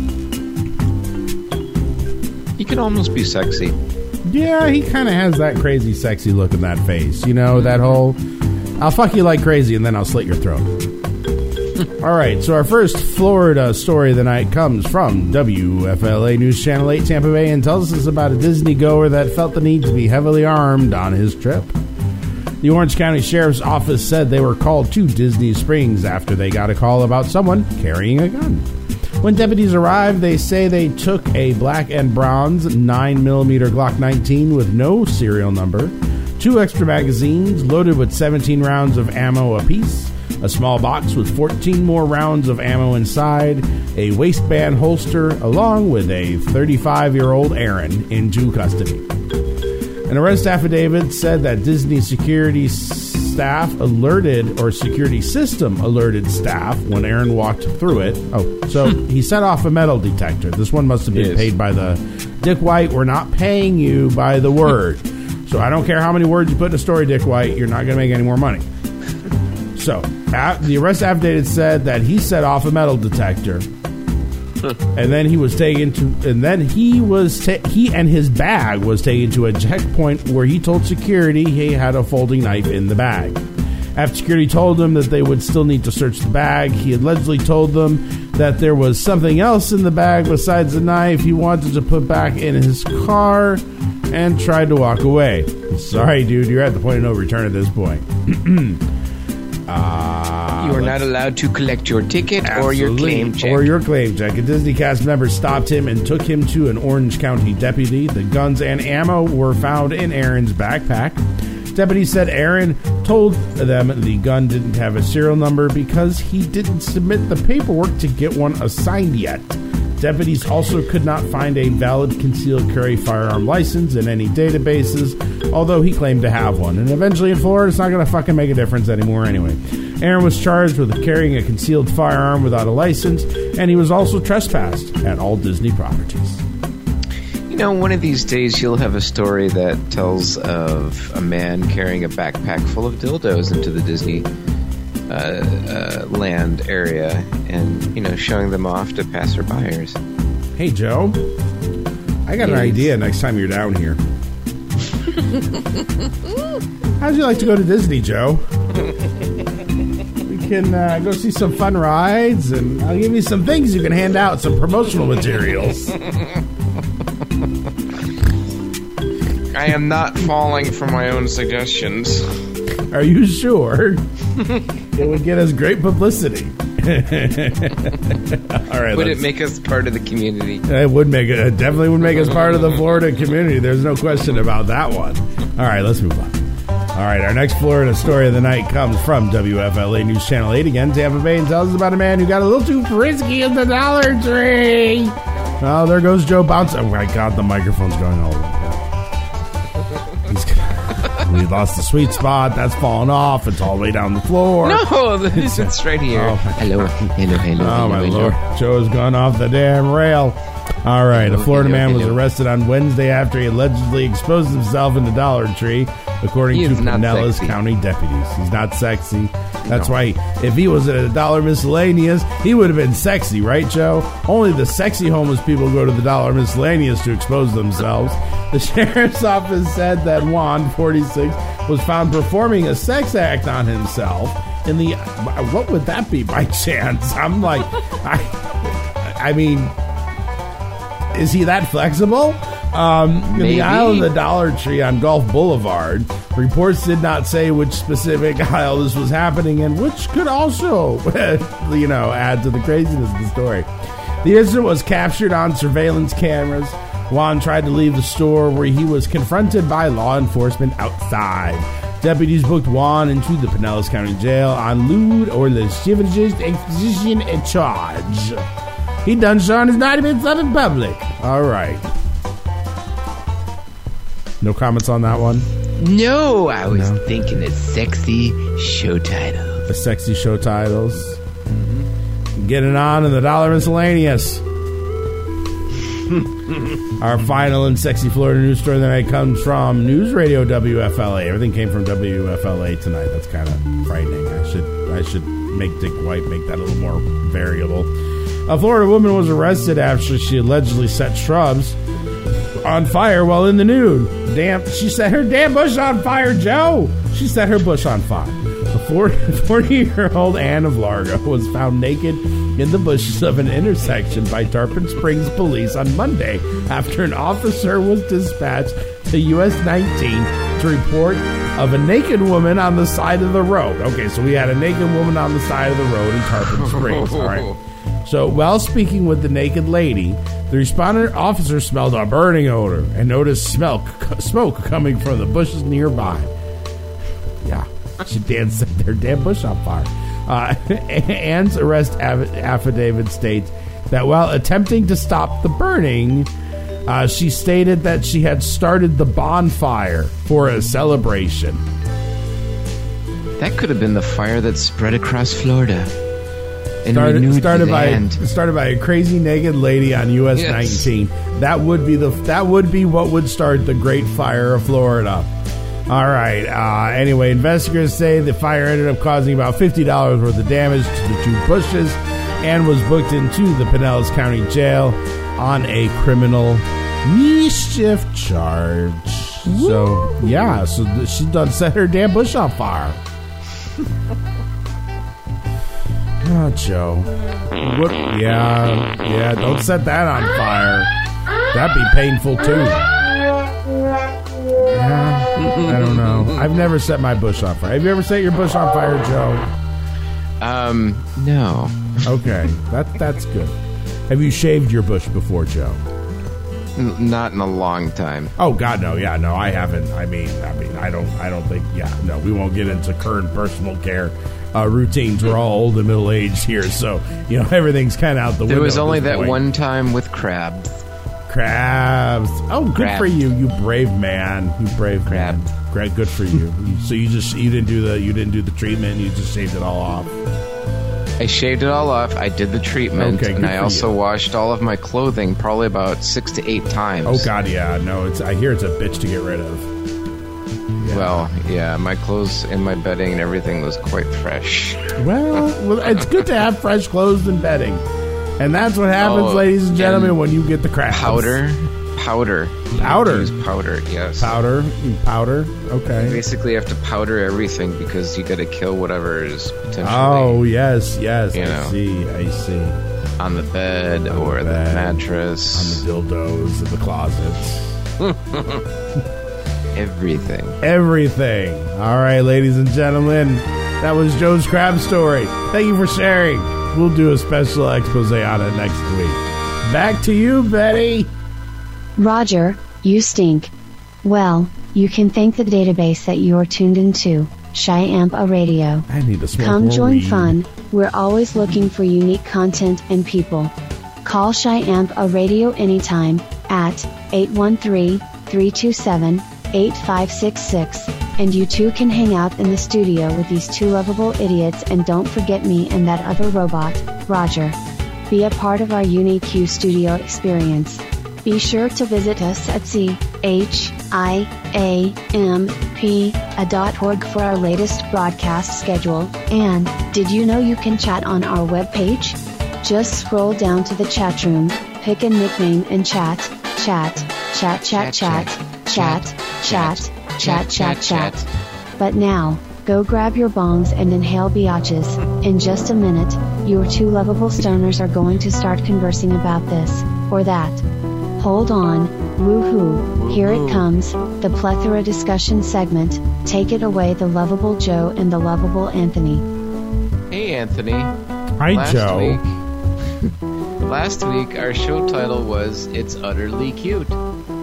Speaker 6: Can almost be sexy.
Speaker 4: Yeah, he kind of has that crazy, sexy look in that face. You know, that whole I'll fuck you like crazy and then I'll slit your throat. [laughs] All right, so our first Florida story of the night comes from WFLA News Channel 8 Tampa Bay and tells us about a Disney goer that felt the need to be heavily armed on his trip. The Orange County Sheriff's Office said they were called to Disney Springs after they got a call about someone carrying a gun. When deputies arrived, they say they took a black and bronze 9mm Glock 19 with no serial number, two extra magazines loaded with 17 rounds of ammo apiece, a small box with 14 more rounds of ammo inside, a waistband holster, along with a 35 year old Aaron into custody. An arrest affidavit said that Disney security staff alerted, or security system alerted staff when Aaron walked through it. Oh, so [laughs] he set off a metal detector. This one must have been
Speaker 6: Yes.
Speaker 4: paid by the Dick White. We're not paying you by the word. So I don't care how many words you put in a story, Dick White, you're not going to make any more money. So a the arrest affidavit said that he set off a metal detector [laughs] and then he was taken to and then he was ta- he and his bag was taken to a checkpoint where he told security he had a folding knife in the bag. After security told him that they would still need to search the bag he allegedly told them that there was something else in the bag besides the knife he wanted to put back in his car and tried to walk away. Sorry dude you're at the point of no return at this point [clears throat] uh,
Speaker 6: You are not allowed to collect your ticket or your claim check.
Speaker 4: Or your claim check. A Disney cast member stopped him and took him to an Orange County deputy. The guns and ammo were found in Aaron's backpack. Deputy said Aaron told them the gun didn't have a serial number because he didn't submit the paperwork to get one assigned yet. Deputies also could not find a valid concealed carry firearm license in any databases, although he claimed to have one. And eventually in Florida, it's not going to fucking make a difference anymore anyway. Aaron was charged with carrying a concealed firearm without a license, and he was also trespassed at all Disney properties.
Speaker 6: You know, one of these days you'll have a story that tells of a man carrying a backpack full of dildos into the Disney uh, uh, land area and, you know, showing them off to passerbyers.
Speaker 4: Hey, Joe. I got an
Speaker 6: Yes.
Speaker 4: idea next time you're down here. How'd you like to go to Disney, Joe? we can uh, go see some fun rides, and I'll give you some things you can hand out, some promotional materials.
Speaker 6: I am not falling for my own suggestions.
Speaker 4: Are you sure? [laughs] it would get us great publicity. [laughs] All right,
Speaker 6: Would it make us part of the community?
Speaker 4: It would make it, it definitely would make us part of the Florida community. There's no question about that one. All right, let's move on. All right, our next Florida story of the night comes from WFLA News Channel 8 again, Tampa Bay, and tells us about a man who got a little too frisky in the Dollar Tree. Oh, there goes Joe Bounce. Oh my God, the microphone's going all over. He's, we lost the sweet spot. That's falling off. It's all the way down the floor.
Speaker 6: No, [laughs] it's right here.
Speaker 4: Oh,
Speaker 6: hello, hello, hello.
Speaker 4: Oh my
Speaker 6: hello,
Speaker 4: lord, Joe's gone off the damn rail. All right, a Florida
Speaker 6: hello,
Speaker 4: man was arrested on Wednesday after he allegedly exposed himself in the Dollar Tree, according
Speaker 6: He
Speaker 4: to
Speaker 6: is
Speaker 4: Pinellas
Speaker 6: sexy.
Speaker 4: County deputies. He's not sexy. That's
Speaker 6: No.
Speaker 4: why if he was at a Dollar Miscellaneous, he would have been sexy, right, Joe? Only the sexy homeless people go to the Dollar Miscellaneous to expose themselves. The [laughs] sheriff's office said that Juan, 46, was found performing a sex act on himself in the what would that be by [laughs] chance? I'm like, I, I mean, is he that flexible? Um, in
Speaker 6: Maybe.
Speaker 4: the aisle of the Dollar Tree on Gulf Boulevard, reports did not say which specific [laughs] aisle this was happening in, which could also, [laughs] you know, add to the craziness of the story. The incident was captured on surveillance cameras. Juan tried to leave the store where he was confronted by law enforcement outside. Deputies booked Juan into the Pinellas County Jail on lewd or lascivious exposition and charge. He done showing his naughty bits up in public. All right. No comments on that one.
Speaker 8: No, I was thinking of sexy show titles.
Speaker 4: The sexy show titles. Mm-hmm. Getting on in the dollar miscellaneous. [laughs] Our final and sexy Florida news story of the night comes from News Radio WFLA. Everything came from WFLA tonight. That's kind of frightening. I should I should make Dick White make that a little more variable. A Florida woman was arrested after she allegedly set shrubs on fire while in the nude. Damn, she set her damn bush on fire, Joe. She set her bush on fire. The [laughs] 40 year old Anne of Largo was found naked in the bushes of an intersection by Tarpon Springs police on Monday after an officer was dispatched to US 19 to report of a naked woman on the side of the road. Okay, so we had a naked woman on the side of the road in Tarpon Springs. All right. [laughs] So, while speaking with the naked lady, the respondent officer smelled a burning odor and noticed smoke coming from the bushes nearby. Yeah, she damn set their damn bush on fire. Uh, [laughs] Anne's arrest aff- affidavit states that while attempting to stop the burning, uh, she stated that she had started the bonfire for a celebration.
Speaker 6: That could have been the fire that spread across Florida. And
Speaker 4: started, started by
Speaker 6: land.
Speaker 4: started by a crazy naked lady on US
Speaker 6: Yes.
Speaker 4: 19. That would be the that would be what would start the Great Fire of Florida. All right. Uh, anyway, investigators say the fire ended up causing about fifty dollars worth of damage to the two bushes, and was booked into the Pinellas County Jail on a criminal mischief charge. So yeah, so she done set her damn bush on fire. [laughs] Oh, Joe. What? Yeah, yeah. Don't set that on fire. That'd be painful too. Yeah, I don't know. I've never set my bush on fire. Have you ever set your bush on fire, Joe?
Speaker 6: Um, no.
Speaker 4: Okay, that that's good. Have you shaved your bush before, Joe?
Speaker 6: N- not in a long time.
Speaker 4: Oh God, no. Yeah, no, I haven't. I mean, I mean, I don't. I don't think. Yeah, no. We won't get into current personal care uh, routines. We're all old and middle aged here, so you know [laughs] everything's kind of out the window.
Speaker 6: There was only that
Speaker 4: point.
Speaker 6: one time with crabs.
Speaker 4: Crabs. Oh, good
Speaker 6: Crab.
Speaker 4: for you, you brave man. You brave crab. Man. Great, good for you. so you just you didn't do the you didn't do the treatment. You just shaved it all off.
Speaker 6: I shaved it all off. I did the treatment,
Speaker 4: Okay,
Speaker 6: and I also
Speaker 4: you.
Speaker 6: washed all of my clothing probably about six to eight times.
Speaker 4: Oh God, yeah. No, it's I hear it's a bitch to get rid of.
Speaker 6: Well, yeah, my clothes and my bedding and everything was quite fresh.
Speaker 4: Well, well, it's good to have fresh clothes and bedding, and that's what happens,
Speaker 6: Oh,
Speaker 4: ladies and gentlemen,
Speaker 6: and
Speaker 4: when you get the crabs.
Speaker 6: Powder, powder,
Speaker 4: Powder?
Speaker 6: Use powder, yes.
Speaker 4: powder, mm, powder. Okay.
Speaker 6: Basically, you have to powder everything because you got to kill whatever is potentially
Speaker 4: Oh yes, yes. I
Speaker 6: know.
Speaker 4: see. I see.
Speaker 6: on the bed or the,
Speaker 4: bed,
Speaker 6: mattress,
Speaker 4: On the dildos in the closets. [laughs]
Speaker 6: everything.
Speaker 4: everything. All right, ladies and gentlemen, that was Joe's crab story. Thank you for sharing. We'll do a special expose on it next week. Back to you, Betty.
Speaker 5: Roger, you stink. Well, you can thank the database that you are tuned into, Shyampa Radio.
Speaker 4: I need to smoke
Speaker 5: Come
Speaker 4: more
Speaker 5: join
Speaker 4: weed.
Speaker 5: fun, we're always looking for unique content and people. Call Shy Shyampa Radio anytime at 813-327-8566 and you too can hang out in the studio with these two lovable idiots and don't forget me and that other robot, Roger. Be a part of our unique studio experience. Be sure to visit us at shyampa.org for our latest broadcast schedule. And, did you know you can chat on our webpage? Just scroll down to the chat room, pick a nickname and chat, chat, chat, chat, chat, chat, chat, chat, chat, chat. But now, Go grab your bongs and inhale biatches. In just a minute, your two lovable stoners are going to start conversing about this, or that. Hold on, woohoo, here it comes, the plethora discussion segment. Take it away, the lovable Joe and the lovable Anthony.
Speaker 6: Hey, Anthony.
Speaker 4: Hi,
Speaker 6: last
Speaker 4: Joe.
Speaker 6: Week, [laughs] last week, our show title was It's Utterly Cute.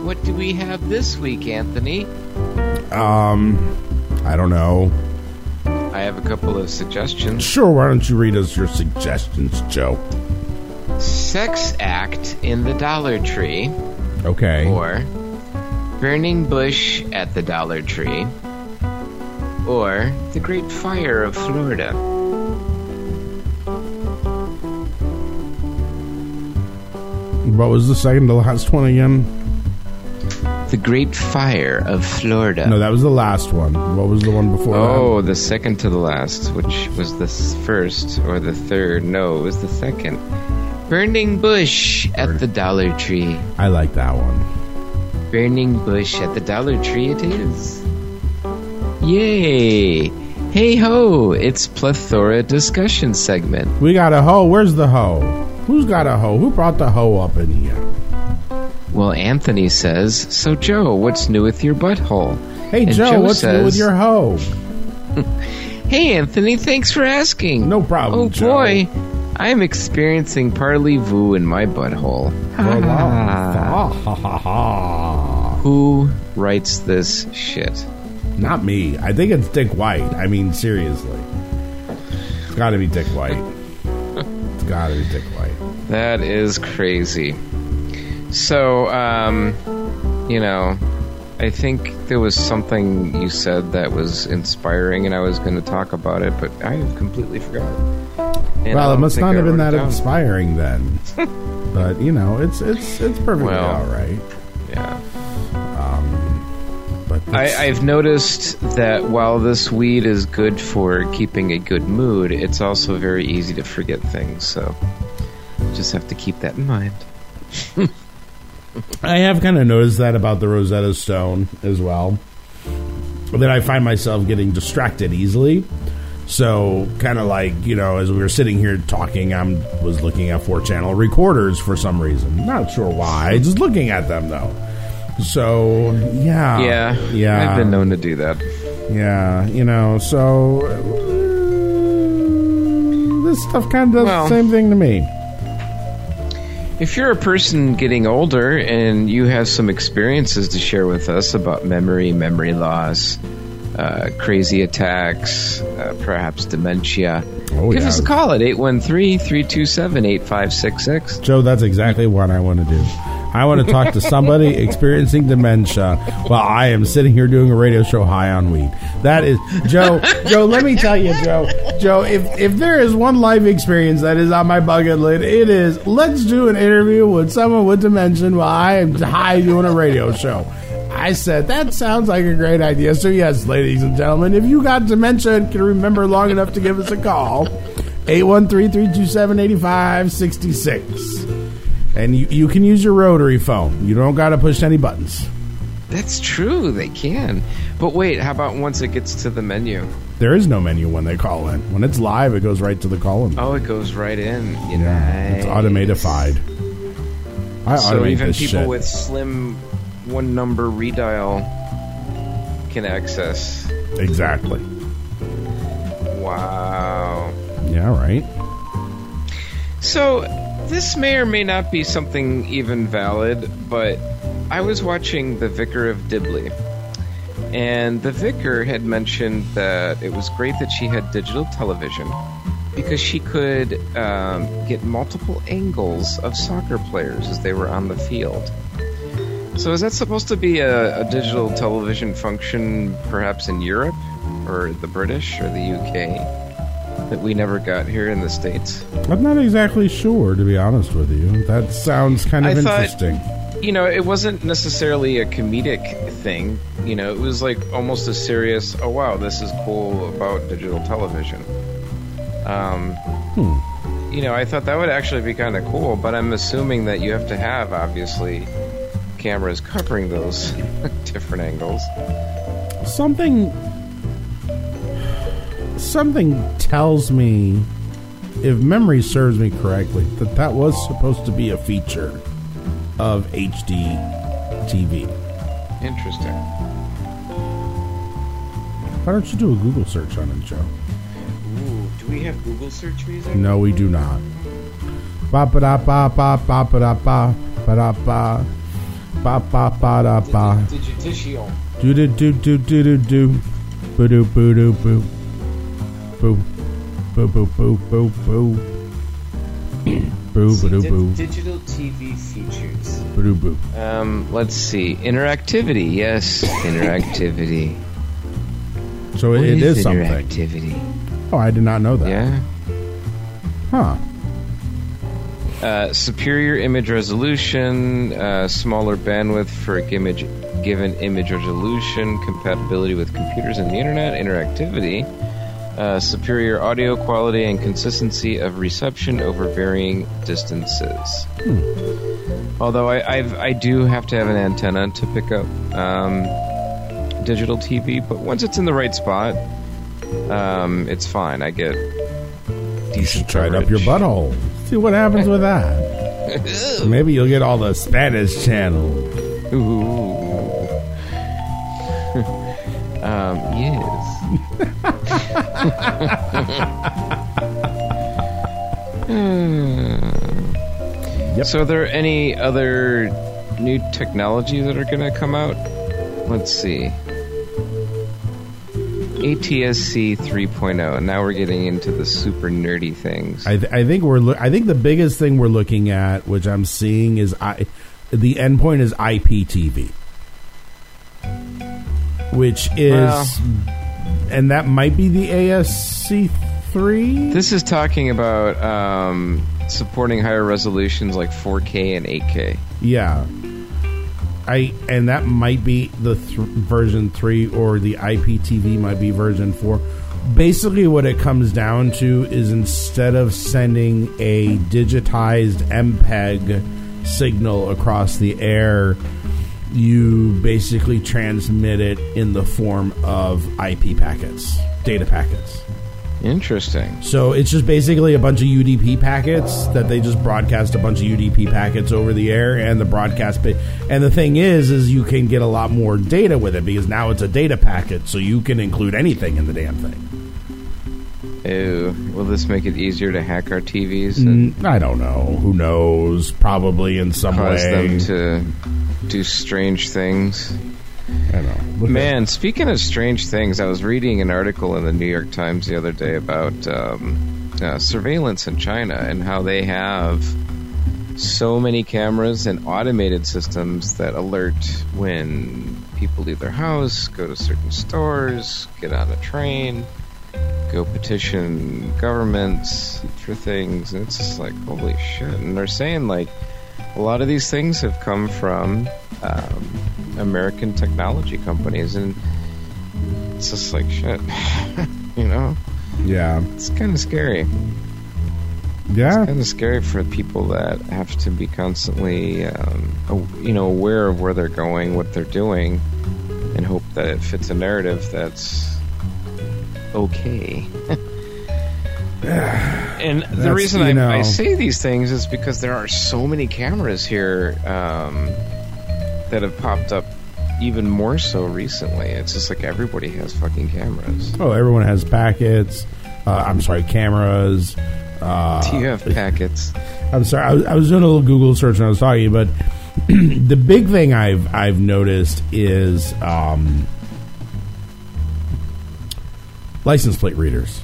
Speaker 6: What do we have this week, Anthony?
Speaker 4: Um, I don't know.
Speaker 6: I have a couple of suggestions.
Speaker 4: Sure, why don't you read us your suggestions, Joe?
Speaker 6: Sex Act in the Dollar Tree.
Speaker 4: Okay.
Speaker 6: Or Burning Bush at the Dollar Tree. Or The Great Fire of Florida.
Speaker 4: What was the second to last one again?
Speaker 6: The Great Fire of Florida.
Speaker 4: No, that was the last one. What was the one before
Speaker 6: Oh, the second to the last, which was the first or the third. No, it was the second. Burning Bush at the Dollar Tree.
Speaker 4: I like that one.
Speaker 6: Burning Bush at the Dollar Tree it is. Yay! Hey ho! It's plethora discussion segment.
Speaker 4: We got a hoe. Where's the hoe? Who's got a hoe? Who brought the hoe up in here?
Speaker 6: Well, Anthony says, So, Joe, what's new with your butthole?
Speaker 4: Hey,
Speaker 6: And
Speaker 4: Joe, what's new with your hoe? [laughs]
Speaker 6: Hey, Anthony, thanks for asking.
Speaker 4: No problem.
Speaker 6: Oh,
Speaker 4: Joe.
Speaker 6: boy, I'm experiencing parley-vous in my butthole. [laughs] [laughs] Who writes this shit?
Speaker 4: Not me. I think it's Dick White. I mean, seriously. It's got to be Dick White. it's got to be Dick White.
Speaker 6: That is crazy. So, um, you know, I think there was something you said that was inspiring, and I was going to talk about it, but I completely forgot. And
Speaker 4: well, it must not have been that inspiring then. [laughs] but you know, it's it's it's perfectly
Speaker 6: Well,
Speaker 4: all right.
Speaker 6: Yeah.
Speaker 4: Um, but
Speaker 6: I, I've noticed that while this weed is good for keeping a good mood, it's also very easy to forget things. So just have to keep that in mind. [laughs] [laughs]
Speaker 4: I have kind of noticed that about the Rosetta Stone as well. That I find myself getting distracted easily. So, kind of like you know, as we were sitting here talking, I was looking at four channel recorders for some reason. Not sure why. Just looking at them though. So yeah,
Speaker 6: yeah,
Speaker 4: yeah.
Speaker 6: I've been known to do that.
Speaker 4: Yeah, you know, so uh, this stuff kind of does
Speaker 6: Well-
Speaker 4: the same thing to me.
Speaker 6: If you're a person getting older and you have some experiences to share with us about memory, memory loss, uh, crazy attacks, uh, perhaps dementia,
Speaker 4: Oh,
Speaker 6: give
Speaker 4: yeah.
Speaker 6: us a call at 813 327 8566.
Speaker 4: Joe, that's exactly what I want to do. I want to talk to somebody [laughs] experiencing dementia while I am sitting here doing a radio show high on weed. That is Joe. Joe, let me tell you, Joe. Joe, if if there is one life experience that is on my bucket list, it is let's do an interview with someone with dementia while I am high doing a radio show. I said that sounds like a great idea. So yes, ladies and gentlemen, if you got dementia and can remember long enough to give us a call, 813-327-8566. And you, you can use your rotary phone. You don't got to push any buttons.
Speaker 6: That's true, they can. But wait, how about once it gets to the menu?
Speaker 4: There is no menu when they call in. When it's live, it goes right to the call in.
Speaker 6: Oh, it goes right in. You
Speaker 4: Yeah, it's
Speaker 6: Nice.
Speaker 4: automatified. I
Speaker 6: so
Speaker 4: automate
Speaker 6: even
Speaker 4: this
Speaker 6: people
Speaker 4: shit.
Speaker 6: with slim one number redial can access.
Speaker 4: exactly.
Speaker 6: Wow.
Speaker 4: Yeah, right.
Speaker 6: So this may or may not be something even valid, but I was watching The Vicar of Dibley. And the vicar had mentioned that it was great that she had digital television because she could um, get multiple angles of soccer players as they were on the field. So is that supposed to be a, a digital television function perhaps in Europe or the British or the UK that we never got here in the States?
Speaker 4: I'm not exactly sure, to be honest with you. That sounds kind of
Speaker 6: I thought-
Speaker 4: interesting.
Speaker 6: You know, it wasn't necessarily a comedic thing. You know, it was like almost a serious, oh wow, this is cool about digital television. Um,
Speaker 4: Hmm.
Speaker 6: you know, I thought that would actually be kind of cool, but I'm assuming that you have to have, obviously, cameras covering those [laughs] different angles.
Speaker 4: Something. Something tells me, if memory serves me correctly, that that was supposed to be a feature of HD TV.
Speaker 6: Interesting.
Speaker 4: Why don't you do a Google search on it, Joe?
Speaker 6: Ooh, do we have Google search music?
Speaker 4: No, we do not. Ba ba da ba ba ba ba da ba ba da ba ba ba ba da ba.
Speaker 6: Digitissimo.
Speaker 4: Do do do do do do do. Boo doo boo doo boo. Boo. Boo boo boo boo boo. [clears throat] Boo boo doo boo.
Speaker 6: Digital TV features.
Speaker 4: Boo boo.
Speaker 6: Um, let's see. Interactivity. Yes, interactivity. [laughs]
Speaker 4: So
Speaker 6: What
Speaker 4: it
Speaker 6: is
Speaker 4: is something.
Speaker 6: interactivity?
Speaker 4: Oh, I did not know that.
Speaker 6: Yeah.
Speaker 4: Huh.
Speaker 6: Uh, superior image resolution, uh, smaller bandwidth for a image, given image resolution, compatibility with computers and the internet, interactivity, uh, superior audio quality and consistency of reception over varying distances. Although I, I've, I do have to have an antenna to pick up um, digital TV, but once it's in the right spot, um, it's fine. I get
Speaker 4: You should try it up your butthole. See what happens with that. [laughs] Maybe you'll get all the Spanish channel.
Speaker 6: Ooh. [laughs] um, yes. [laughs] Hmm. So, are there any other new technology that are going to come out? Let's see. ATSC 3.0. Now we're getting into the super nerdy things.
Speaker 4: I, th- I think we're. Lo- I think the biggest thing we're looking at, which I'm seeing, is I. The endpoint is IPTV, which is,
Speaker 6: Well-
Speaker 4: and that might be the ASC three.
Speaker 6: This is talking about um, supporting higher resolutions like 4K and 8K.
Speaker 4: Yeah. I and that might be the th- version 3 or the IPTV might be version 4. Basically what it comes down to is instead of sending a digitized MPEG signal across the air, you basically transmit it in the form of IP packets, data packets.
Speaker 6: Interesting.
Speaker 4: So it's just basically a bunch of UDP packets that they just broadcast a bunch of UDP packets over the air, and the broadcast. Pa- and the thing is, is you can get a lot more data with it because now it's a data packet, so you can include anything in the damn thing.
Speaker 6: Ew. Will this make it easier to hack our TVs and
Speaker 4: Mm, I don't know. Who knows? Probably in some
Speaker 6: cause
Speaker 4: way.
Speaker 6: them to do strange things?
Speaker 4: I know. Look
Speaker 6: Man, speaking of strange things, I was reading an article in the New York Times the other day about um, uh, surveillance in China and how they have so many cameras and automated systems that alert when people leave their house, go to certain stores, get on a train, go petition governments for things. And it's just like, holy shit. And they're saying, like, a lot of these things have come from um, American technology companies, and it's just like shit, [laughs] you know.
Speaker 4: Yeah,
Speaker 6: it's kind of scary.
Speaker 4: Yeah,
Speaker 6: it's kind of scary for people that have to be constantly, um, you know, aware of where they're going, what they're doing, and hope that it fits a narrative that's okay. [laughs] And the reason
Speaker 4: you
Speaker 6: I,
Speaker 4: know-
Speaker 6: I say these things is because there are so many cameras here um, that have popped up even more so recently. It's just like everybody has fucking cameras.
Speaker 4: Oh, everyone has packets. Uh, I'm sorry, cameras. Uh,
Speaker 6: Do you have packets? [laughs]
Speaker 4: I'm sorry. I was, I was doing a little Google search when I was talking, but [clears throat] the big thing I've I've noticed is um, license plate readers.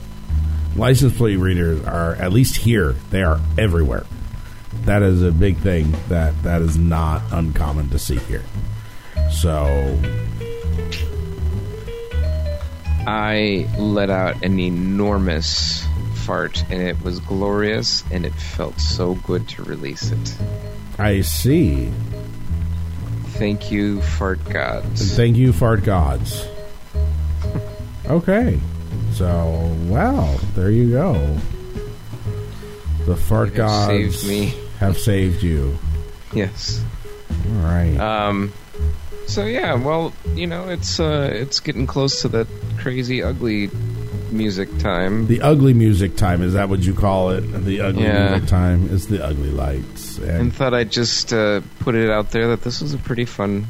Speaker 4: License plate readers are at least here. They are everywhere. That is a big thing that that is not uncommon to see here. So
Speaker 6: I let out an enormous fart, and it was glorious, and it felt so good to release it.
Speaker 4: I see.
Speaker 6: Thank you, fart gods.
Speaker 4: And thank you, fart gods. [laughs] Okay. So, well, there you go. The fart
Speaker 6: have
Speaker 4: gods
Speaker 6: saved me.
Speaker 4: have saved you. [laughs]
Speaker 6: Yes.
Speaker 4: All right.
Speaker 6: Um. So yeah, well, you know, it's uh, it's getting close to that crazy, ugly music time.
Speaker 4: The ugly music time is that what you call it? The ugly
Speaker 6: Yeah.
Speaker 4: music time is the ugly lights.
Speaker 6: and
Speaker 4: And
Speaker 6: thought I'd just uh, put it out there that this was a pretty fun,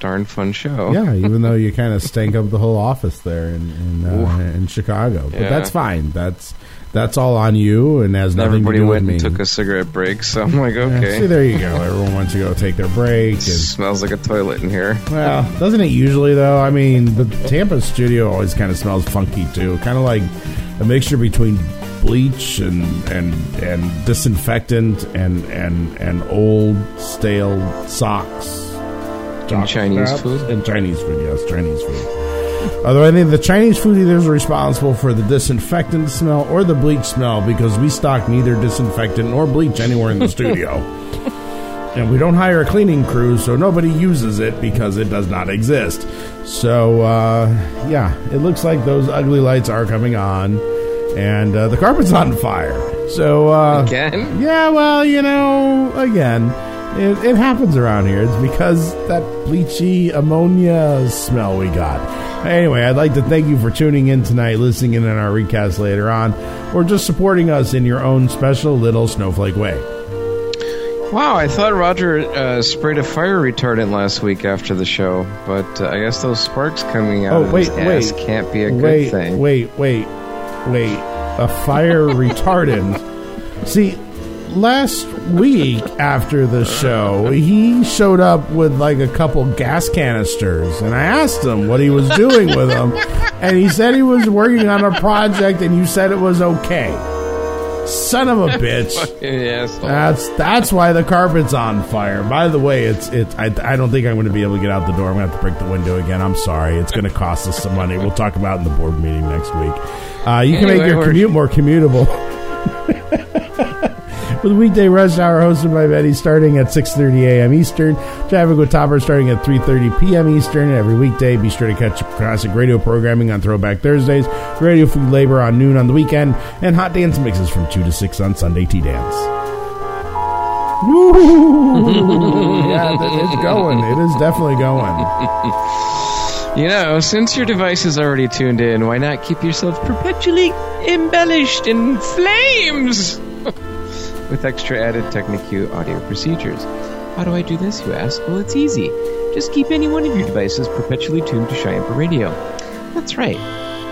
Speaker 6: darn fun show.
Speaker 4: yeah, [laughs] even though you kind of stank up the whole office there in in, uh, in Chicago, but
Speaker 6: Yeah.
Speaker 4: that's fine. That's that's all on you and nothing
Speaker 6: everybody
Speaker 4: to do
Speaker 6: went
Speaker 4: with me.
Speaker 6: and took a cigarette break, so I'm like,
Speaker 4: Yeah,
Speaker 6: okay.
Speaker 4: see, there you go. Everyone wants to go take their break. And, [laughs]
Speaker 6: smells like a toilet in here.
Speaker 4: well, doesn't it usually though? I mean, the Tampa studio always kind of smells funky too, kind of like a mixture between bleach and and and disinfectant and and and old stale socks.
Speaker 6: And Chinese
Speaker 4: Perhaps?
Speaker 6: food?
Speaker 4: and Chinese food. Yes, Chinese food. Although I think the Chinese food either is responsible for the disinfectant smell or the bleach smell because we stock neither disinfectant nor bleach anywhere in the studio. [laughs] And we don't hire a cleaning crew, so nobody uses it because it does not exist. So, uh, yeah, it looks like those ugly lights are coming on, and uh, the carpet's on fire. So, uh,
Speaker 6: Again?
Speaker 4: Yeah, well, you know, again, it, it happens around here. It's because that bleachy ammonia smell we got. Anyway, I'd like to thank you for tuning in tonight, listening in on our recast later on, or just supporting us in your own special little snowflake way.
Speaker 6: Wow, I thought Roger uh, sprayed a fire retardant last week after the show, but uh, I guess those sparks coming out
Speaker 4: Oh,
Speaker 6: of
Speaker 4: wait,
Speaker 6: his ass can't be a good
Speaker 4: wait,
Speaker 6: thing.
Speaker 4: Wait, wait, wait. A fire [laughs] retardant. See, last week after the show, he showed up with like a couple gas canisters, and I asked him what he was doing with them, and he said he was working on a project, and you said it was okay. Son of a [laughs] bitch. That's that's why the carpet's on fire. By the way, it's it's. I, I don't think I'm going to be able to get out the door. I'm going to have to break the window again. I'm sorry. It's going to cost us some money. We'll talk about it in the board meeting next week. Uh, you can
Speaker 6: Anyway,
Speaker 4: make your commute more commutable. With weekday rush hour hosted by Betty starting at 6.30 a.m. Eastern. Traffic with Topper starting at 3.30 p.m. Eastern. Every weekday, be sure to catch classic radio programming on Throwback Thursdays, Radio Food Labor on noon on the weekend, and hot dance mixes from 2 to 6 on Sunday T-Dance. Woo! yeah, it's going. It is definitely going.
Speaker 6: You know, since your device is already tuned in, why not keep yourself perpetually embellished in flames with extra added Technic-Q audio procedures? How do I do this, you ask? Well, it's easy. Just keep any one of your devices perpetually tuned to Shyampa Radio. That's right.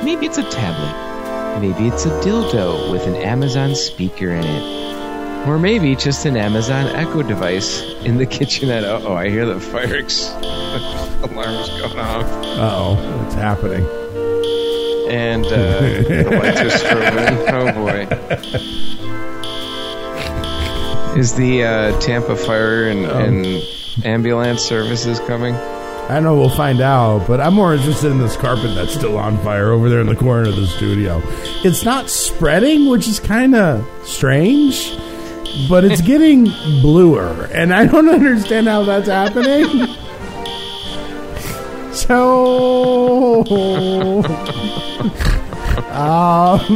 Speaker 6: Maybe it's a tablet. Maybe it's a dildo with an Amazon speaker in it. Or maybe just an Amazon Echo device in the [laughs] kitchenette. Uh oh, I hear the fire ex- [laughs] alarm's going off.
Speaker 4: Uh-oh, it's happening.
Speaker 6: And uh, the lights are [laughs] strobing. Oh boy. Is the uh, Tampa Fire and, and ambulance services coming?
Speaker 4: I know we'll find out, but I'm more interested in this carpet that's still on fire over there in the corner of the studio. It's not spreading, which is kind of strange, but it's [laughs] getting bluer, and I don't understand how that's happening. [laughs] So, [laughs] um,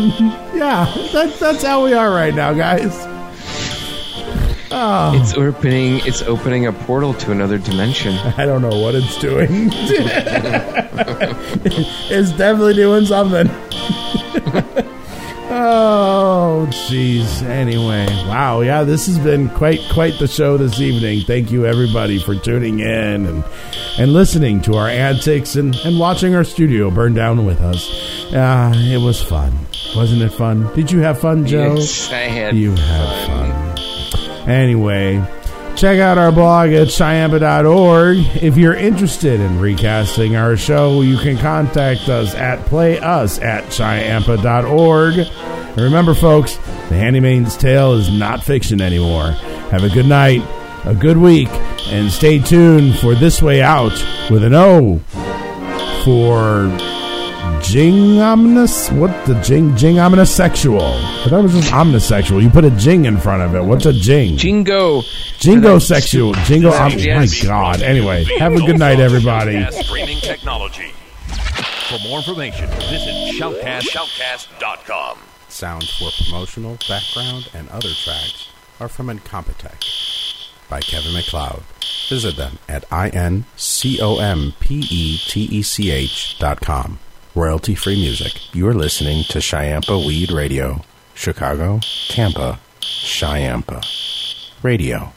Speaker 4: yeah, that, that's how we are right now, guys. Oh.
Speaker 6: It's opening. It's opening a portal to another dimension. [laughs]
Speaker 4: I don't know what it's doing. [laughs] it's definitely doing something. [laughs] oh, jeez. Anyway, wow. Yeah, this has been quite quite the show this evening. Thank you, everybody, for tuning in and and listening to our antics and and watching our studio burn down with us. Uh, it was fun, wasn't it? Fun? Did you have fun, Joe?
Speaker 6: Yes, I had
Speaker 4: You had fun. Anyway, check out our blog at Shyampa.org. If you're interested in recasting our show, you can contact us at playus at Shyampa.org. And remember, folks, The Handyman's Tale is not fiction anymore. Have a good night, a good week, and stay tuned for This Way Out with an O for Jing omnis? What the jing jing omnisexual? I thought it was just omnisexual. You put a jing in front of it. What's a jing?
Speaker 6: Jingo.
Speaker 4: Jingo sexual. Jingo. Om-
Speaker 6: Yes.
Speaker 4: my God. Anyway, have a good night, everybody.
Speaker 1: Streaming technology. For more information, visit shoutcast, shoutcast.com.
Speaker 16: Sounds for promotional, background, and other tracks are from Incompetech by Kevin MacLeod. Visit them at incompetech dot com.
Speaker 4: Royalty free music. You're listening to Shyampa Weed Radio, Chicago, Tampa, Shyampa Radio.